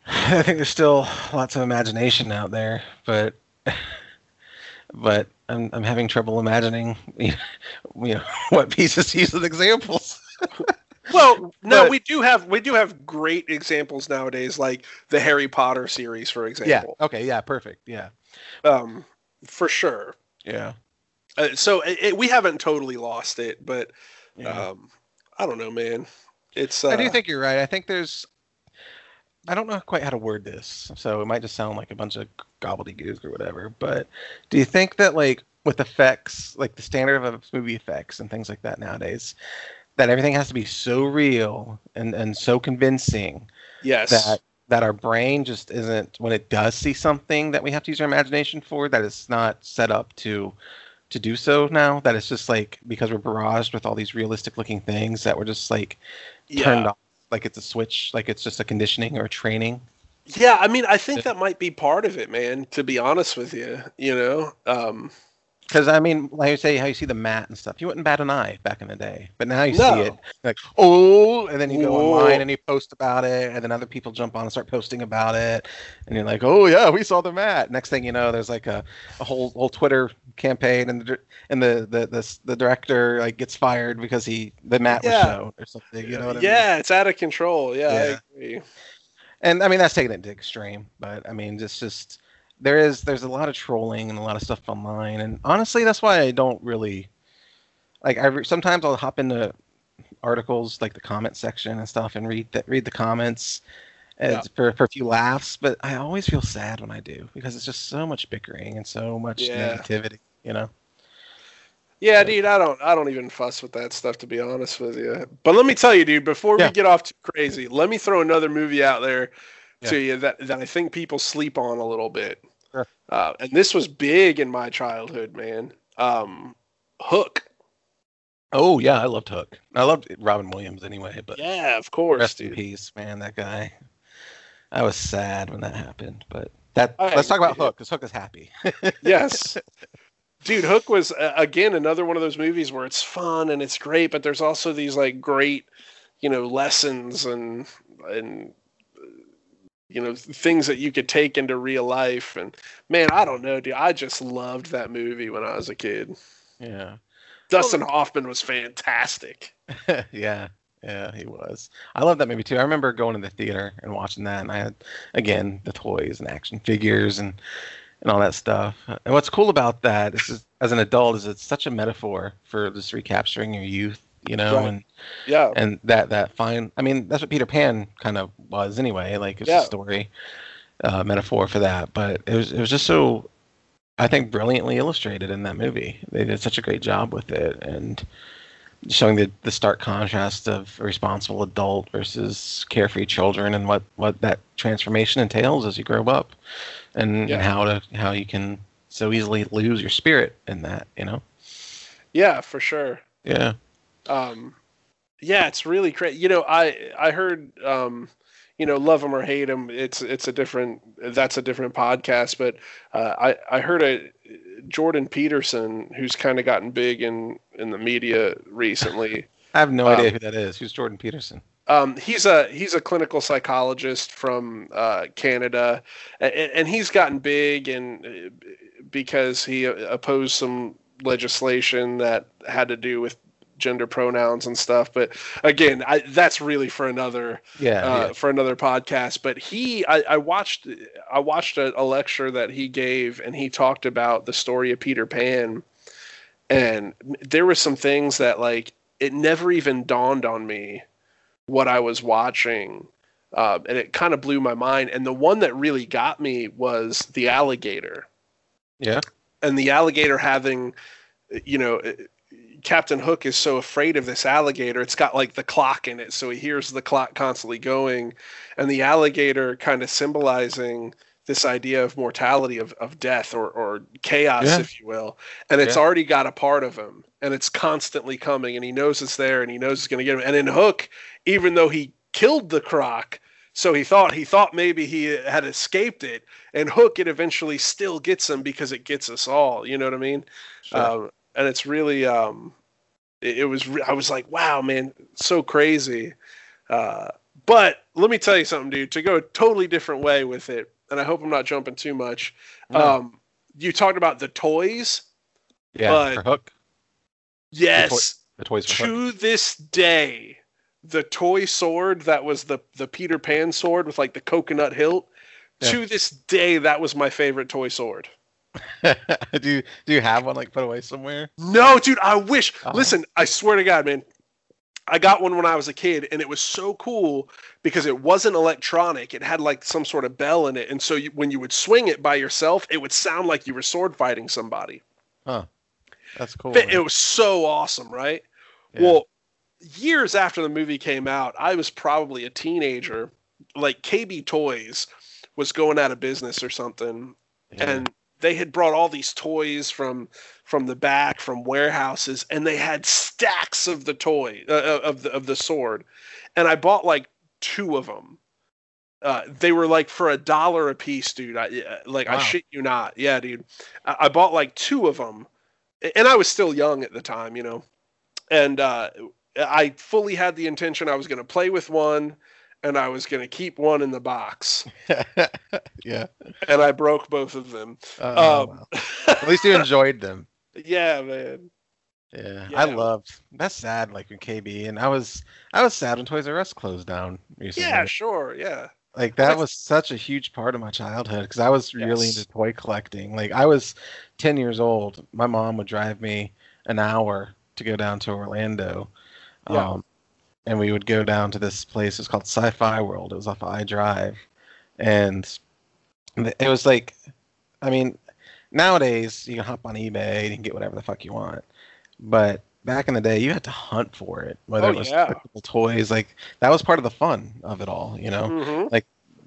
I think there's still lots of imagination out there, but but I'm I'm having trouble imagining, you know, what pieces to use as examples. Well, no, But- we do have we do have great examples nowadays, like the Harry Potter series, for example. Yeah. Okay. Yeah. Perfect. Yeah. Um, for sure. Yeah. Uh, so it, it- we haven't totally lost it, but yeah. um, I don't know, man. It's uh, I do think you're right. I think there's. I don't know quite how to word this, so it might just sound like a bunch of gobbledygook or whatever. But do you think that, like, with effects, like the standard of movie effects and things like that nowadays, that everything has to be so real and and so convincing yes, that that our brain just isn't when it does see something that we have to use our imagination for that it's not set up to to do so now that it's just like because we're barraged with all these realistic looking things that we're just like turned off like it's a switch like it's just a conditioning or a training yeah. I mean, I think that might be part of it, man. To be honest with you, you know, um, because i mean like you say how you see the mat and stuff you wouldn't bat an eye back in the day but now you No. see it like oh and then you go Whoa. online and you post about it and then other people jump on and start posting about it and you're like oh yeah we saw the mat next thing you know there's like a, a whole whole twitter campaign and the and the the the, the director like gets fired because he the mat was shown or something you know what I mean? yeah, it's out of control. Yeah, Yeah. I agree. and I mean that's taking it to extreme, but I mean it's just there is there's a lot of trolling and a lot of stuff online, and honestly that's why I don't really like I re- sometimes I'll hop into articles like the comment section and stuff and read the, read the comments and Yeah. for for a few laughs, but I always feel sad when I do because it's just so much bickering and so much Yeah. negativity, you know. Yeah, dude, I don't I don't even fuss with that stuff to be honest with you. But let me tell you, dude, before Yeah. we get off too crazy, let me throw another movie out there Yeah. to you that, that I think people sleep on a little bit. Sure. Uh, and this was big in my childhood, man. Um, Hook. Oh yeah, I loved Hook. I loved Robin Williams anyway, but Yeah, of course, rest in dude. peace, man. That guy. I was sad when that happened, but that let's talk about. Hook because Hook is happy. yes. Dude, Hook was uh, again another one of those movies where it's fun and it's great, but there's also these like great, you know, lessons and and you know things that you could take into real life. And man, I don't know, dude. I just loved that movie when I was a kid. yeah, Dustin Hoffman was fantastic. yeah, yeah, he was. I love that movie too. I remember going to the theater and watching that, and I had again the toys and action figures and and all that stuff. And what's cool about that is as an adult is it's such a metaphor for just recapturing your youth, you know, Right. and Yeah, and that that fine i mean that's what peter pan kind of was anyway like it's Yeah. a story uh, metaphor for that but it was it was just so i think brilliantly illustrated in that movie they did such a great job with it and showing the, the stark contrast of a responsible adult versus carefree children and what what that transformation entails as you grow up and, Yeah. and how to how you can so easily lose your spirit in that you know yeah, for sure. yeah um yeah it's really crazy you know i i heard um you know love him or hate him it's it's a different that's a different podcast but uh, i i heard a jordan peterson who's kind of gotten big in in the media recently. I have no Um, idea who that is. Who's jordan peterson? um, he's a he's a clinical psychologist from uh, Canada, and, and he's gotten big and uh, because he uh, opposed some legislation that had to do with gender pronouns and stuff. But again, I, that's really for another yeah, uh, yeah. for another podcast. But he, I, I watched I watched a, a lecture that he gave, and he talked about the story of Peter Pan, and there were some things that like it never even dawned on me what I was watching. Uh, and it kind of blew my mind. And the one that really got me was the alligator. Yeah. and the alligator having, you know, Captain Hook is so afraid of this alligator. It's got like the clock in it, so he hears the clock constantly going, and the alligator kind of symbolizing this idea of mortality, of, of death or, or chaos, Yeah. if you will. And it's Yeah. already got a part of him, and it's constantly coming, and he knows it's there, and he knows it's going to get him. And in Hook, even though he killed the croc, so he thought he thought maybe he had escaped it, and Hook it eventually still gets him because it gets us all. You know what I mean? Sure. Um, and it's really um, it, it was re- I was like, wow, man, so crazy. Uh, but let me tell you something, dude. To go a totally different way with it, and I hope I'm not jumping too much. No. Um, you talked about the toys. yeah, but- for Hook, Yes, the toys for Hook. to this day, the toy sword that was the the Peter Pan sword with like the coconut hilt. Yeah. To this day, that was my favorite toy sword. do you do you have one like put away somewhere? No, dude, I wish. Oh. Listen, I swear to God, man. I got one when I was a kid, and it was so cool because it wasn't electronic. It had like some sort of bell in it, and so you, when you would swing it by yourself, it would sound like you were sword fighting somebody. Huh. That's cool. It, man. was so awesome, right? Yeah. Well, years after the movie came out, I was probably a teenager. Like KB Toys was going out of business or something, Yeah. and they had brought all these toys from from the back from warehouses and they had stacks of the toy uh, of the of the sword. And i bought like two of them uh, they were like for a dollar a piece dude. I, uh, like i shit you not. Yeah dude. I, I bought like two of them and i was still young at the time you know. And uh, i fully had the intention i was going to play with one and i was going to keep one in the box yeah. and i broke both of them Oh, Um, well. At least you enjoyed them. yeah man Yeah, Yeah. I loved. That's sad, like in KB, and I was I was sad when Toys R Us closed down recently. Yeah, sure. Yeah. Like that was such a huge part of my childhood because I was really Yes. into toy collecting. Like I was 10 years old. My mom would drive me an hour to go down to Orlando. Yeah. Um, and we would go down to this place. It's called Sci-Fi World. It was off I Drive, and it was like, I mean, nowadays you can hop on eBay and you can get whatever the fuck you want, but back in the day you had to hunt for it. Whether Oh, it was yeah. toys, like that was part of the fun of it all. You know Mhm.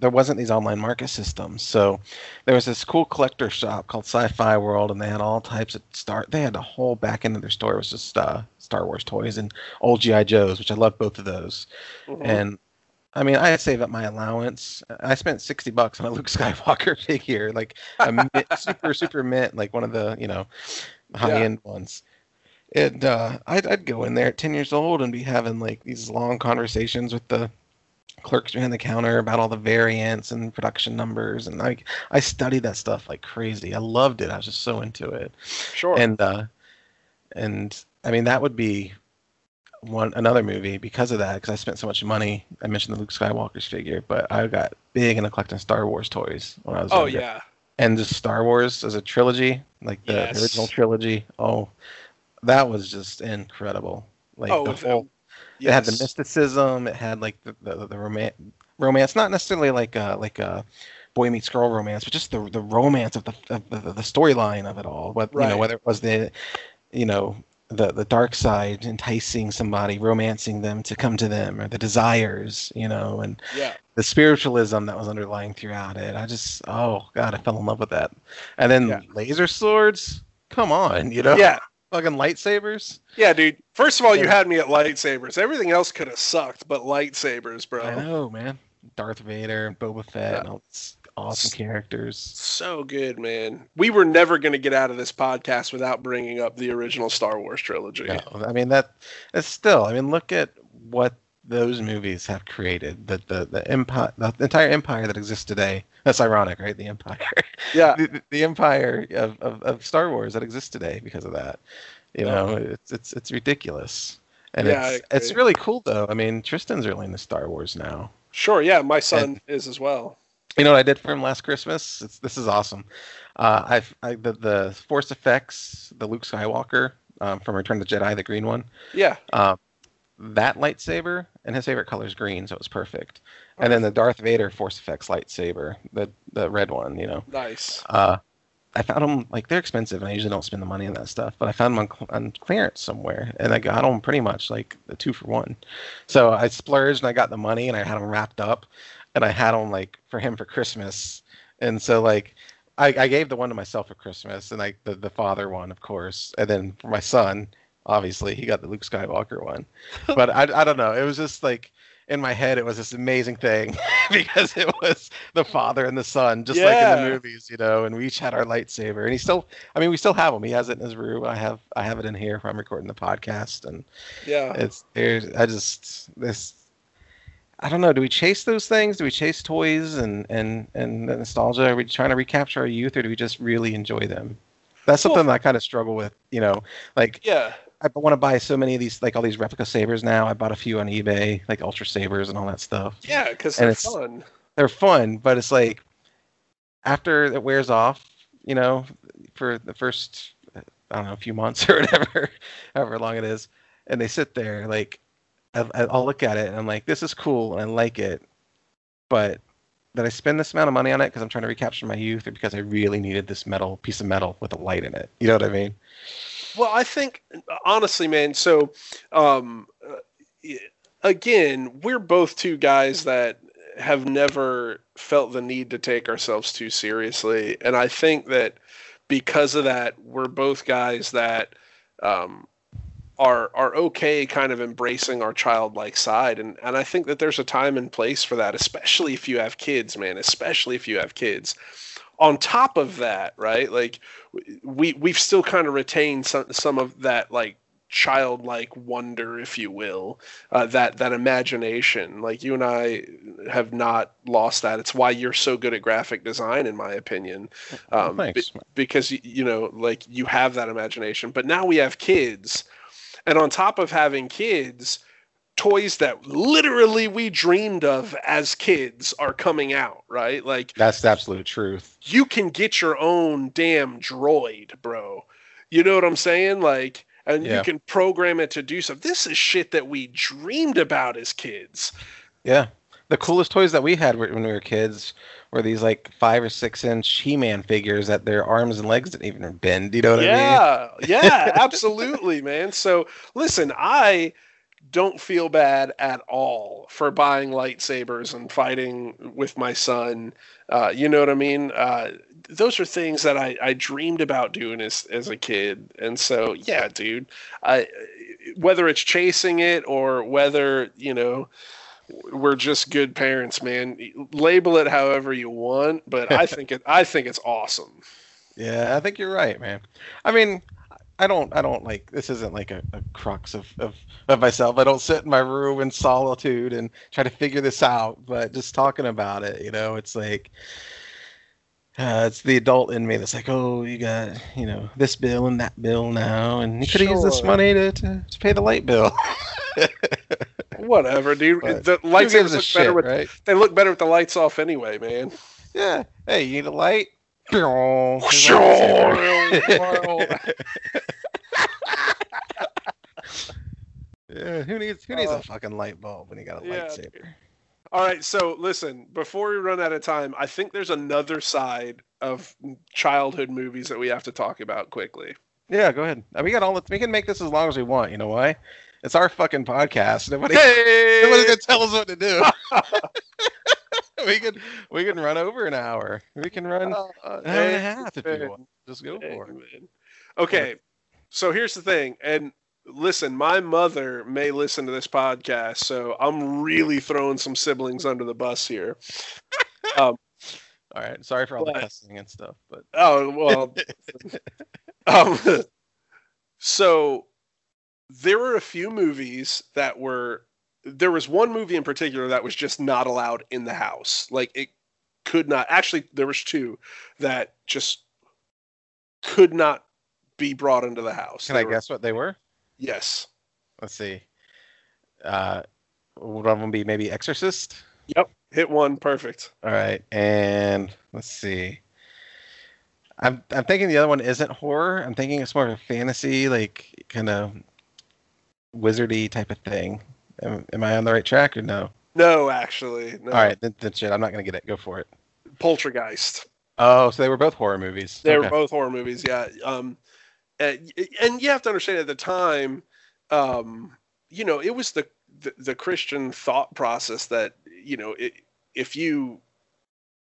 There wasn't these online market systems. So there was this cool collector shop called Sci-Fi World, and they had all types of Star. They had a whole back end of their store was just uh, Star Wars toys and old GI Joes, which I love both of those. Mhm. And I mean, I had saved up my allowance. I spent sixty bucks on a Luke Skywalker figure, like a mint, super super mint, like one of the you know high end ones. And uh, I'd, I'd go in there at ten years old and be having like these long conversations with the clerks behind the counter about all the variants and production numbers, and like I studied that stuff like crazy. I loved it. I was just so into it sure. and uh and i mean that would be one another movie because of that because i spent so much money i mentioned the luke skywalker's figure but i got big into collecting star wars toys when i was oh younger. yeah. and just star wars as a trilogy like the Yes. original trilogy oh that was just incredible like oh, the whole yes. it had the mysticism it had like the the, the romance romance not necessarily like uh like uh boy meets girl romance but just the the romance of the of the, the storyline of it all what you know whether it was the you know the the dark side enticing somebody romancing them to come to them or the desires you know and Yeah. the spiritualism that was underlying throughout it i just oh god i fell in love with that and then Yeah. laser swords come on you know Yeah. Fucking lightsabers Yeah, dude. First of all, you had me at lightsabers. Everything else could have sucked, but lightsabers, bro. I know, man. Darth Vader and Boba Fett Yeah. and all these awesome characters. So good, man. We were never going to get out of this podcast without bringing up the original Star Wars trilogy. No, I mean that. It's still. I mean, look at what those movies have created. The the the empire, the entire empire that exists today. That's ironic, right? The empire, Yeah. the, the empire of, of, of Star Wars that exists today because of that. You Yeah. know, it's it's it's ridiculous. And Yeah, it's it's really cool though. I mean, Tristan's really into Star Wars now. Sure. Yeah. My son is as well. You know what I did for him last Christmas? It's, this is awesome. Uh, I've I, the the Force effects, the Luke Skywalker um, from Return of the Jedi, the green one. Yeah. Um, that lightsaber and his favorite color is green, so it was perfect. And then the Darth Vader Force effects lightsaber, the the red one, you know. Nice. Uh, I found them like they're expensive, and I usually don't spend the money on that stuff. But I found them on, on clearance somewhere, and I got them pretty much like the two for one. So I splurged and I got the money, and I had them wrapped up, and I had them like for him for Christmas. And so like I, I gave the one to myself for Christmas, and like the the father one, of course, and then for my son, obviously he got the Luke Skywalker one. but I I don't know, it was just like in my head it was this amazing thing because it was the father and the son just like in the movies you know and we each had our lightsaber. And he still i mean we still have him. He has it in his room. I have i have it in here if i'm recording the podcast. And Yeah. it's there's i just this i don't know. Do we chase those things? Do we chase toys and and and the nostalgia? Are we trying to recapture our youth or do we just really enjoy them? That's something that i kind of struggle with you know like Yeah. I want to buy so many of these, like all these replica sabers now. I bought a few on eBay, like Ultra Sabers and all that stuff. Yeah, because they're it's- fun. They're fun, but it's like after it wears off, you know, for the first, I don't know, a few months or whatever, however long it is, and they sit there, like I, I'll look at it and I'm like, this is cool and I like it, but did I spend this amount of money on it because I'm trying to recapture my youth or because I really needed this metal piece of metal with a light in it? You know what I mean? Well, I think honestly, man. So, um, uh, again, we're both two guys that have never felt the need to take ourselves too seriously, and I think that because of that, we're both guys that um, are are okay, kind of embracing our childlike side, and and I think that there's a time and place for that, especially if you have kids, man. Especially if you have kids. On top of that, right? Like we we've still kind of retained some some of that like childlike wonder, if you will, uh, that that imagination. Like you and I have not lost that. It's why you're so good at graphic design, in my opinion, um, Well, thanks. be- because you know, like you have that imagination. But now we have kids, and on top of having kids, toys that literally we dreamed of as kids are coming out. Right, like That's the absolute truth. you can get your own damn droid, bro. You know what I'm saying? Like, and you can program it to do stuff. This is shit that we dreamed about as kids. Yeah. The coolest toys that we had when we were kids were these like five or six inch He Man figures that their arms and legs didn't even bend. You know what I mean? yeah, yeah, absolutely, man. So listen, I don't feel bad at all for buying lightsabers and fighting with my son. Uh, you know what I mean? Uh, those are things that I, I dreamed about doing as as a kid, and so yeah, dude. I whether it's chasing it or whether you know we're just good parents, man. Label it however you want, but I think it I think it's awesome. Yeah, I think you're right, man. I mean, I don't, I don't like this. Isn't like a, a crux of, of of myself. I don't sit in my room in solitude and try to figure this out. But just talking about it, you know, it's like. Uh, it's the adult in me that's like, oh, you got, you know, this bill and that bill now, and you could have used this money to, to, to pay the light bill. Whatever, dude. But the gives look shit, better with right? they look better with the lights off anyway, man. Yeah. Hey, you need a light? Yeah, who needs who needs Uh, a fucking light bulb when you got a yeah, lightsaber? All right, so listen, before we run out of time, I think there's another side of childhood movies that we have to talk about quickly. Yeah, go ahead. We got all. The, we can make this as long as we want. You know why? It's our fucking podcast. Nobody, Hey! nobody's gonna tell us what to do. we can we can run over an hour. We can run Uh, an hour and a half if you want. Just go for it. Okay, so here's the thing, and listen, my mother may listen to this podcast, so I'm really throwing some siblings under the bus here. All right. Sorry for all the But- cussing and stuff, but Oh well. um, so there were a few movies that were. There was one movie in particular that was just not allowed in the house. Like it could not. Actually, there was two that just could not be brought into the house. can They I were- guess what they were? Yes. Let's see. Uh, would one of them be maybe Exorcist? Yep. Hit one. Perfect. All right, and let's see. I'm I'm thinking the other one isn't horror. I'm thinking it's more of a fantasy, like kind of wizardy type of thing. Am, am I on the right track or no? No, actually. No. All right, then, then shit. I'm not gonna get it. Go for it. Poltergeist. Oh, so they were both horror movies. They Okay. were both horror movies, yeah. Um, and, and you have to understand at the time, um, you know, it was the, the the Christian thought process that you know, it, if you,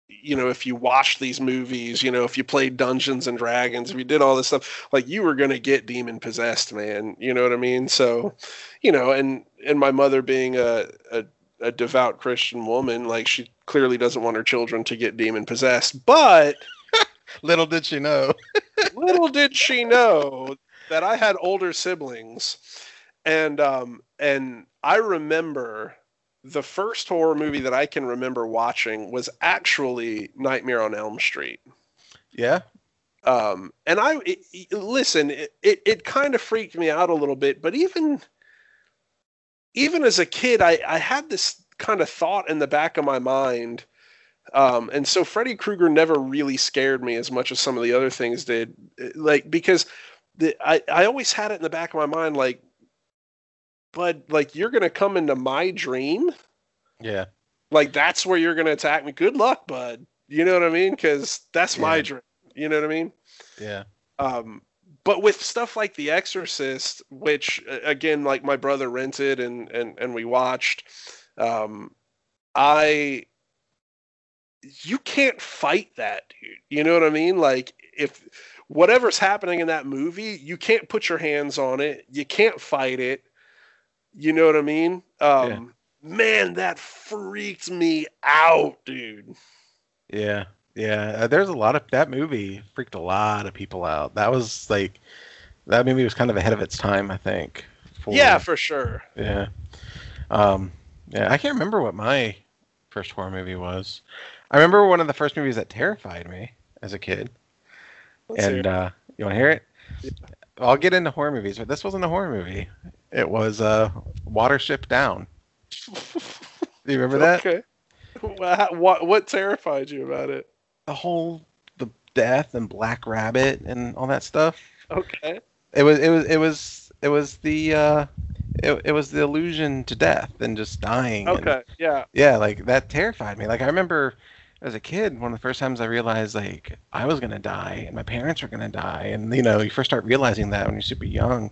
you know, if you watched these movies, you know, if you played Dungeons and Dragons, if you did all this stuff, like you were gonna get demon possessed, man. You know what I mean? So, you know, and and my mother being a, a a devout Christian woman, like she clearly doesn't want her children to get demon possessed, but Little did she know. little did she know that I had older siblings, and um, and I remember the first horror movie that I can remember watching was actually Nightmare on Elm Street. Yeah. Um, and I it, it- listen, it, it it kind of freaked me out a little bit, but even even as a kid, I I had this kind of thought in the back of my mind. Um, and so Freddy Krueger never really scared me as much as some of the other things did, like because the I I always had it in the back of my mind, like, but like you're gonna come into my dream, Yeah. like that's where you're gonna attack me. Good luck, bud. You know what I mean? Because that's my dream. You know what I mean? Yeah. Um, but with stuff like The Exorcist, which again, like my brother rented and and and we watched, um, I you can't fight that, dude. You know what I mean? Like if whatever's happening in that movie, you can't put your hands on it. You can't fight it. You know what I mean? Um, Yeah. Man, that freaked me out, dude. Yeah. Yeah. Uh, there's a lot of that movie freaked a lot of people out. That was like that movie was kind of ahead of its time, I think. for- Yeah, for sure. Yeah. Um, yeah, I can't remember what my first horror movie was. I remember one of the first movies that terrified me as a kid. Let's and uh, you want to hear it? I'll get into horror movies, but this wasn't a horror movie. It was uh, Watership Down. Do you remember that? Okay. Wha- What what terrified you about it? The whole the death and Black Rabbit and all that stuff. Okay. It was it was it was it was the uh, it, it was the illusion to death and just dying. and- Okay. Yeah. yeah like that terrified me like i remember as a kid one of the first times i realized like i was gonna die and my parents were gonna die and you know you first start realizing that when you're super young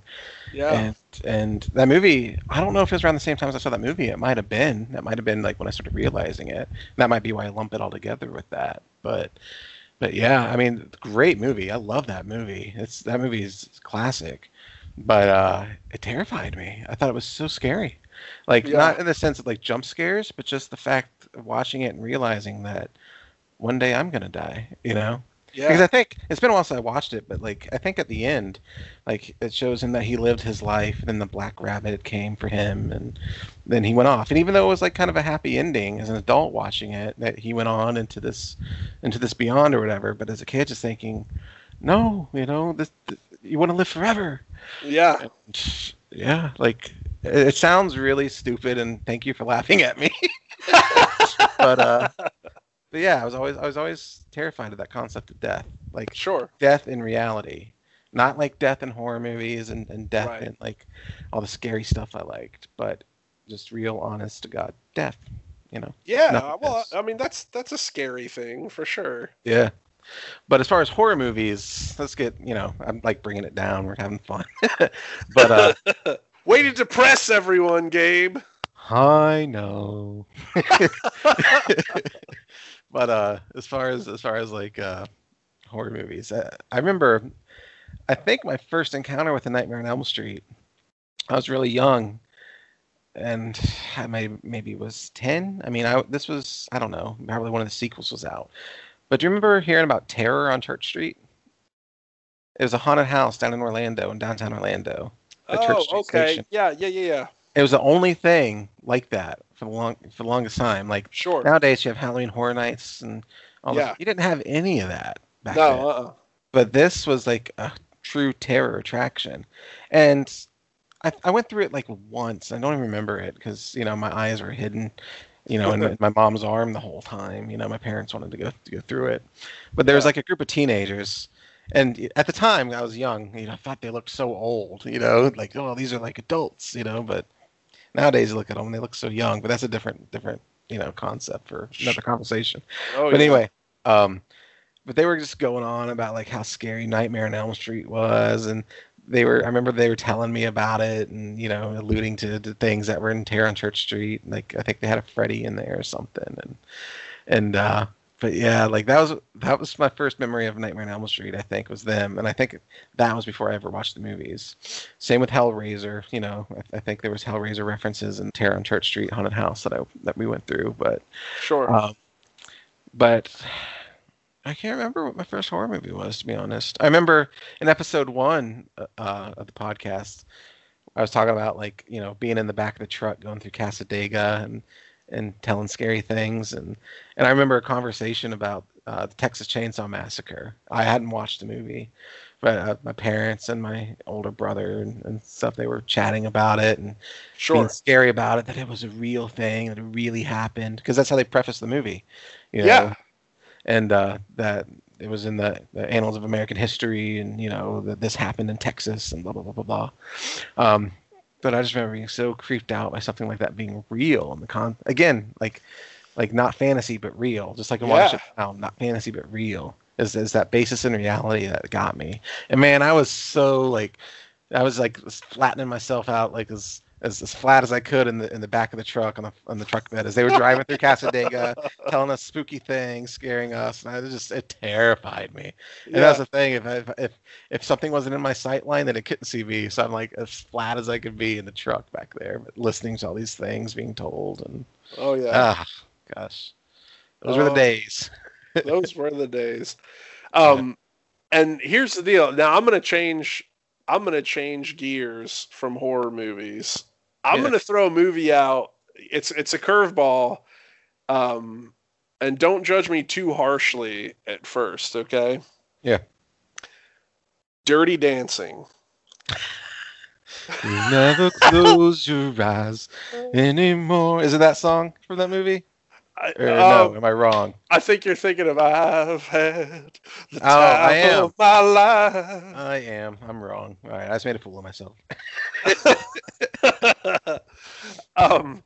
Yeah. and and that movie i don't know if it was around the same time as i saw that movie. It might have been. That might have been like when i started realizing it. That might be why i lump it all together with that. But but yeah i mean great movie. I love that movie. It's that movie is classic. But uh it terrified me. I thought it was so scary. Like Yeah. not in the sense of like jump scares but just the fact of watching it and realizing that one day i'm gonna die you know because. I think it's been a while since I watched it, but like I think at the end, like it shows him that he lived his life, and then the Black Rabbit came for him, and then he went off. And even though it was like kind of a happy ending as an adult watching it, that he went on into this, into this beyond or whatever. But as a kid, just thinking, no, you know, this, th- you want to live forever. Yeah. Yeah, like it, it sounds really stupid, and thank you for laughing at me. but uh, but yeah, I was always I was always terrified of that concept of death, like Sure. death in reality, not like death in horror movies and, and death Right. in like all the scary stuff I liked, but just real, honest to God death. You know? Yeah. Well, else. I mean that's that's a scary thing for sure. Yeah. But as far as horror movies, let's get you know I'm like bringing it down. We're having fun, but uh, Way to depress everyone, Gabe. I know. but uh, as far as as far as like uh, horror movies, I, I remember. I think my first encounter with a Nightmare on Elm Street. I was really young, and I may maybe was ten. I mean, I this was I don't know. Probably one of the sequels was out. But do you remember hearing about Terror on Church Street? It was a haunted house down in Orlando, in downtown Orlando. Oh, okay. Station. Yeah, yeah, yeah, yeah. It was the only thing like that for the long for the longest time. Like Sure. nowadays, you have Halloween Horror Nights and all Yeah. this. You didn't have any of that back then. no, uh-uh. But this was like a true terror attraction, and I, I went through it like once. I don't even remember it because you know my eyes were hidden, you know, in my mom's arm the whole time. You know, my parents wanted to go to go through it, but there was like a group of teenagers. And at the time, I was young. You know, I thought they looked so old. You know, like oh, these are like adults. You know, but nowadays you look at them, and they look so young. But that's a different, different, you know, concept for another conversation Oh, but yeah. anyway, um, but they were just going on about like how scary Nightmare on Elm Street was, and they were. I remember they were telling me about it, and you know, alluding to the things that were in Terror on Church Street. Like I think they had a Freddy in there or something, and and uh, but yeah, like that was that was my first memory of Nightmare on Elm Street. I think was them, and I think that was before I ever watched the movies. Same with Hellraiser. You know, I, I think there was Hellraiser references in Terror on Church Street Haunted House that I that we went through, but Sure. um, but I can't remember what my first horror movie was, to be honest. I remember in episode one uh, of the podcast, I was talking about like you know being in the back of the truck going through Cassadaga and and telling scary things, and and I remember a conversation about uh, the Texas Chainsaw Massacre. I hadn't watched the movie, but uh, my parents and my older brother and, and stuff they were chatting about it and sure. being scary about it that it was a real thing that it really happened because that's how they preface the movie you know? Yeah. and uh, that it was in the, the annals of american history and you know that this happened in texas and blah blah blah blah blah um, but i just remember being so creeped out by something like that being real in the con again like like not fantasy but real just like in Yeah. Not fantasy but real is, is that basis in reality that got me and man i was so like i was like flattening myself out like as as, as flat as I could in the in the back of the truck on the on the truck bed as they were driving through Cassadaga, telling us spooky things, scaring us, and I just it terrified me. And Yeah. that's the thing. If, if if if something wasn't in my sight line, then it couldn't see me. So I'm like as flat as I could be in the truck back there, but listening to all these things being told, and oh yeah. ah, gosh, those were the Oh. days. Those were the days. Um, and here's the deal. Now I'm gonna change. I'm gonna change gears from horror movies. I'm Yeah. gonna throw a movie out. It's it's a curveball. Um, and don't judge me too harshly at first, okay? Yeah. Dirty Dancing. You never close your eyes anymore. Is it that song from that movie? I, um, no, am I wrong? I think you're thinking of I've had the Oh, I am. of my life. I am. I'm wrong. All right, I just made a fool of myself. um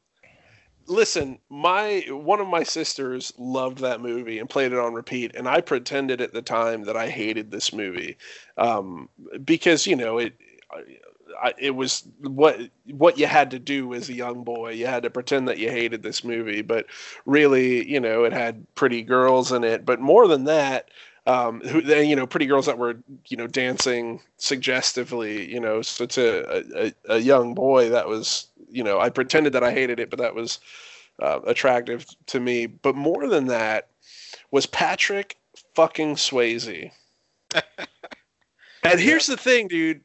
listen my one of my sisters loved that movie and played it on repeat and i pretended at the time that i hated this movie um because you know it I, it was what what you had to do as a young boy. You had to pretend that you hated this movie but really you know it had pretty girls in it. But more than that um, who then you know pretty girls that were you know dancing suggestively you know so to a, a, a young boy that was you know I pretended that I hated it but that was uh, attractive to me. But more than that was Patrick fucking Swayze. And here's the thing dude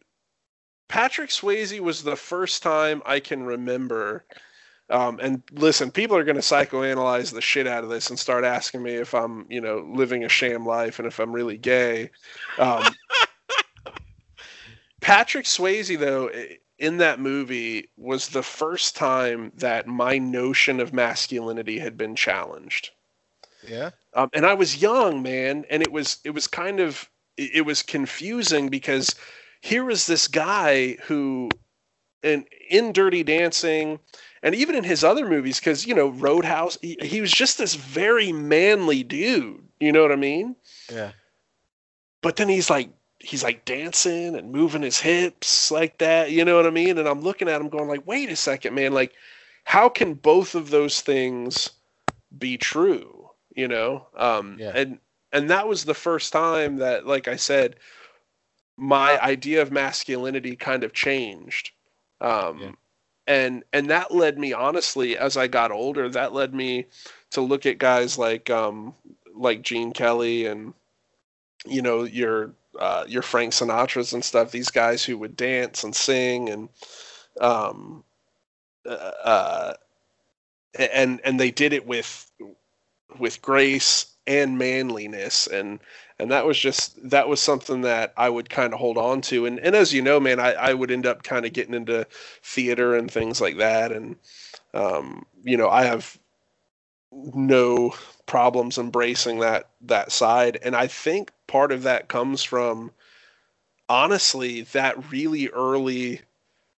Patrick Swayze was the first time I can remember um, and listen, people are going to psychoanalyze the shit out of this and start asking me if I'm, you know, living a sham life and if I'm really gay. Um, Patrick Swayze, though, in that movie was the first time that my notion of masculinity had been challenged. Yeah. Um, and I was young, man, and it was it was kind of it, it was confusing because here was this guy who, in in Dirty Dancing, and even in his other movies, because you know Roadhouse, he, he was just this very manly dude. You know what I mean? Yeah. But then he's like he's like dancing and moving his hips like that. You know what I mean? And I'm looking at him going like, wait a second, man, like how can both of those things be true? You know? Um, Yeah. and and that was the first time that, like I said, my idea of masculinity kind of changed. Um, Yeah. and and that led me honestly as I got older, that led me to look at guys like um like Gene Kelly and you know your uh, your Frank Sinatras and stuff. These guys who would dance and sing and um uh, uh and and they did it with with grace and manliness and and that was just that was something that I would kind of hold on to. And and as you know man I, I would end up kind of getting into theater and things like that. And um you know I have no problems embracing that that side. And I think part of that comes from honestly that really early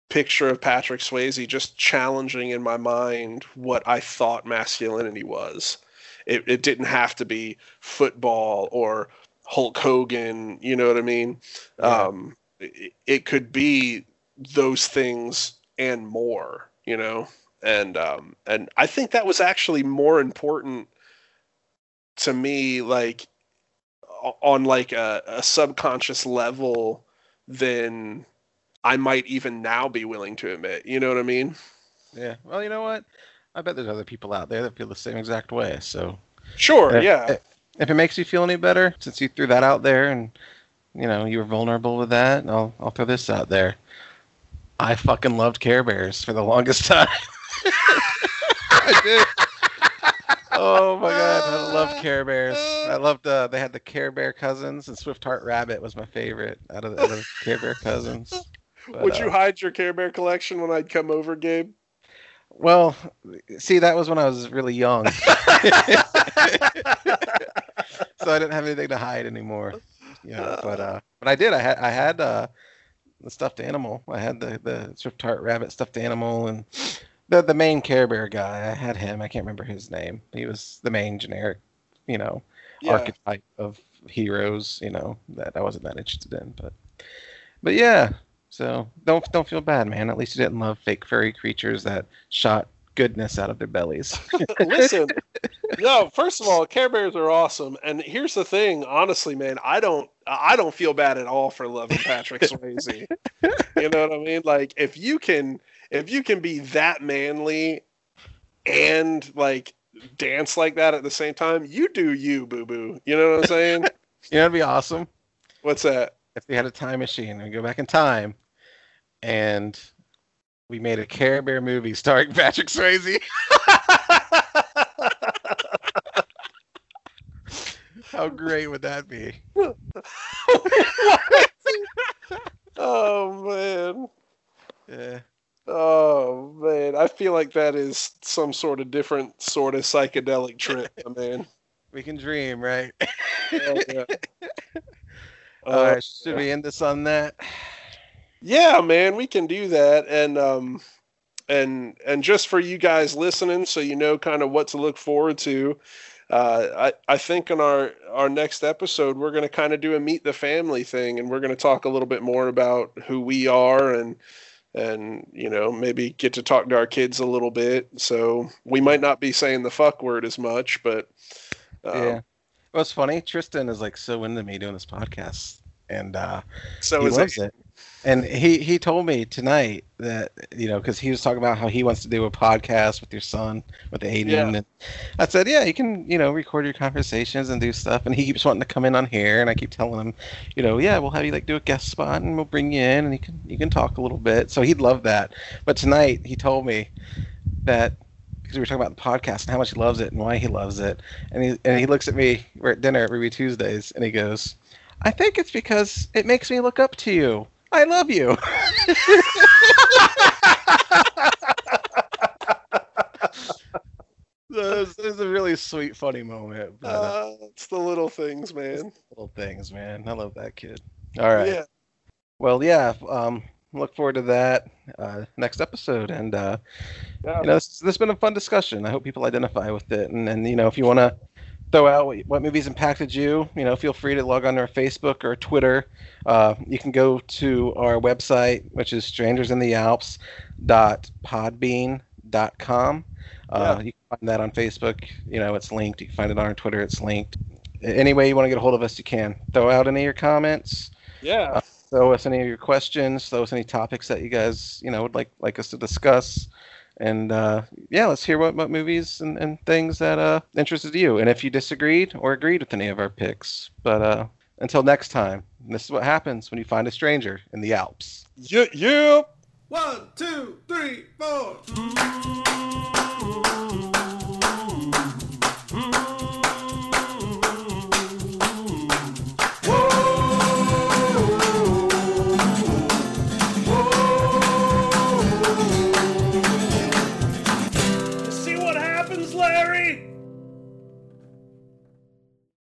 picture of Patrick Swayze just challenging in my mind what I thought masculinity was. It, it didn't have to be football or Hulk Hogan. You know what I mean? Yeah. Um, it, it could be those things and more. You know, and um, and I think that was actually more important to me, like on like a, a subconscious level than I might even now be willing to admit. You know what I mean? Yeah. Well, you know what? I bet there's other people out there that feel the same exact way. So Sure. if, yeah. If it makes you feel any better, since you threw that out there and you know you were vulnerable with that, I'll I'll throw this out there. I fucking loved Care Bears for the longest time. I did. Oh my god, I loved Care Bears. I loved uh, they had the Care Bear cousins and Swift Heart Rabbit was my favorite out of, out of the Care Bear cousins. But, Would uh, you hide your Care Bear collection when I'd come over, Gabe? Well, see, that was when I was really young. so I didn't have anything to hide anymore. You know, but uh, but I did. I had I had uh, the stuffed animal. I had the the Swift Heart Rabbit stuffed animal and the the main Care Bear guy. I had him. I can't remember his name. He was the main generic, you know, Yeah. archetype of heroes. You know that I wasn't that interested in, but but yeah. So don't don't feel bad, man. At least you didn't love fake furry creatures that shot goodness out of their bellies. Listen, no. First of all, Care Bears are awesome, and here's the thing. Honestly, man, I don't, I don't feel bad at all for loving Patrick Swayze. you know what I mean? Like, if you can, if you can be that manly, and like dance like that at the same time, you do you, boo boo. You know what I'm saying? you know, it'd be awesome What's that? if they had a time machine and go back in time, and we made a Care Bear movie starring Patrick Swayze. How great would that be? oh man. Yeah. Oh man, I feel like that is some sort of different sort of psychedelic trip, man. We can dream, right? Yeah, yeah. All Uh, right, should we end this on that? Yeah, man, we can do that, and um, and and just for you guys listening, so you know kind of what to look forward to. Uh, I I think in our our next episode we're going to kind of do a meet the family thing, and we're going to talk a little bit more about who we are and and you know maybe get to talk to our kids a little bit. So we might not be saying the fuck word as much, but um, yeah. Well, it's funny. Tristan is like so into me doing this podcast, and uh, So he is loves it. it. And he he told me tonight that you know because he was talking about how he wants to do a podcast with your son with Aiden, Yeah. and I said, yeah, you can you know record your conversations and do stuff. And he keeps wanting to come in on here, and I keep telling him, you know, yeah, we'll have you like do a guest spot, and we'll bring you in, and you can you can talk a little bit. So he'd love that. But tonight he told me that because we were talking about the podcast and how much he loves it and why he loves it, and he and he looks at me. We're at dinner every Tuesdays, and he goes, I think it's because it makes me look up to you. I love you. so this is a really sweet, funny moment. But, uh, Uh, it's the little things, man. little things, man. I love that kid. All right. Yeah. Well, yeah. Um, look forward to that uh, next episode. And uh, Yeah. you know, this, this has been a fun discussion. I hope people identify with it. And and you know, if you want to throw out what, what movies impacted you, you know, feel free to log on to our Facebook or Twitter. Uh, you can go to our website, which is strangersinthealps.podbean.com. Uh, You can find that on Facebook. You know, it's linked. You can find it on our Twitter. It's linked. Any way you want to get a hold of us, you can. Throw out any of your comments Yeah. throw us any of your questions, throw us any topics that you guys, you know, would like like us to discuss. And uh, yeah, let's hear what, what movies and, and things that uh, interested you. And if you disagreed or agreed with any of our picks. But uh, until next time, this is what happens when you find a stranger in the Alps. Yeah. Yeah. One, two, three, four.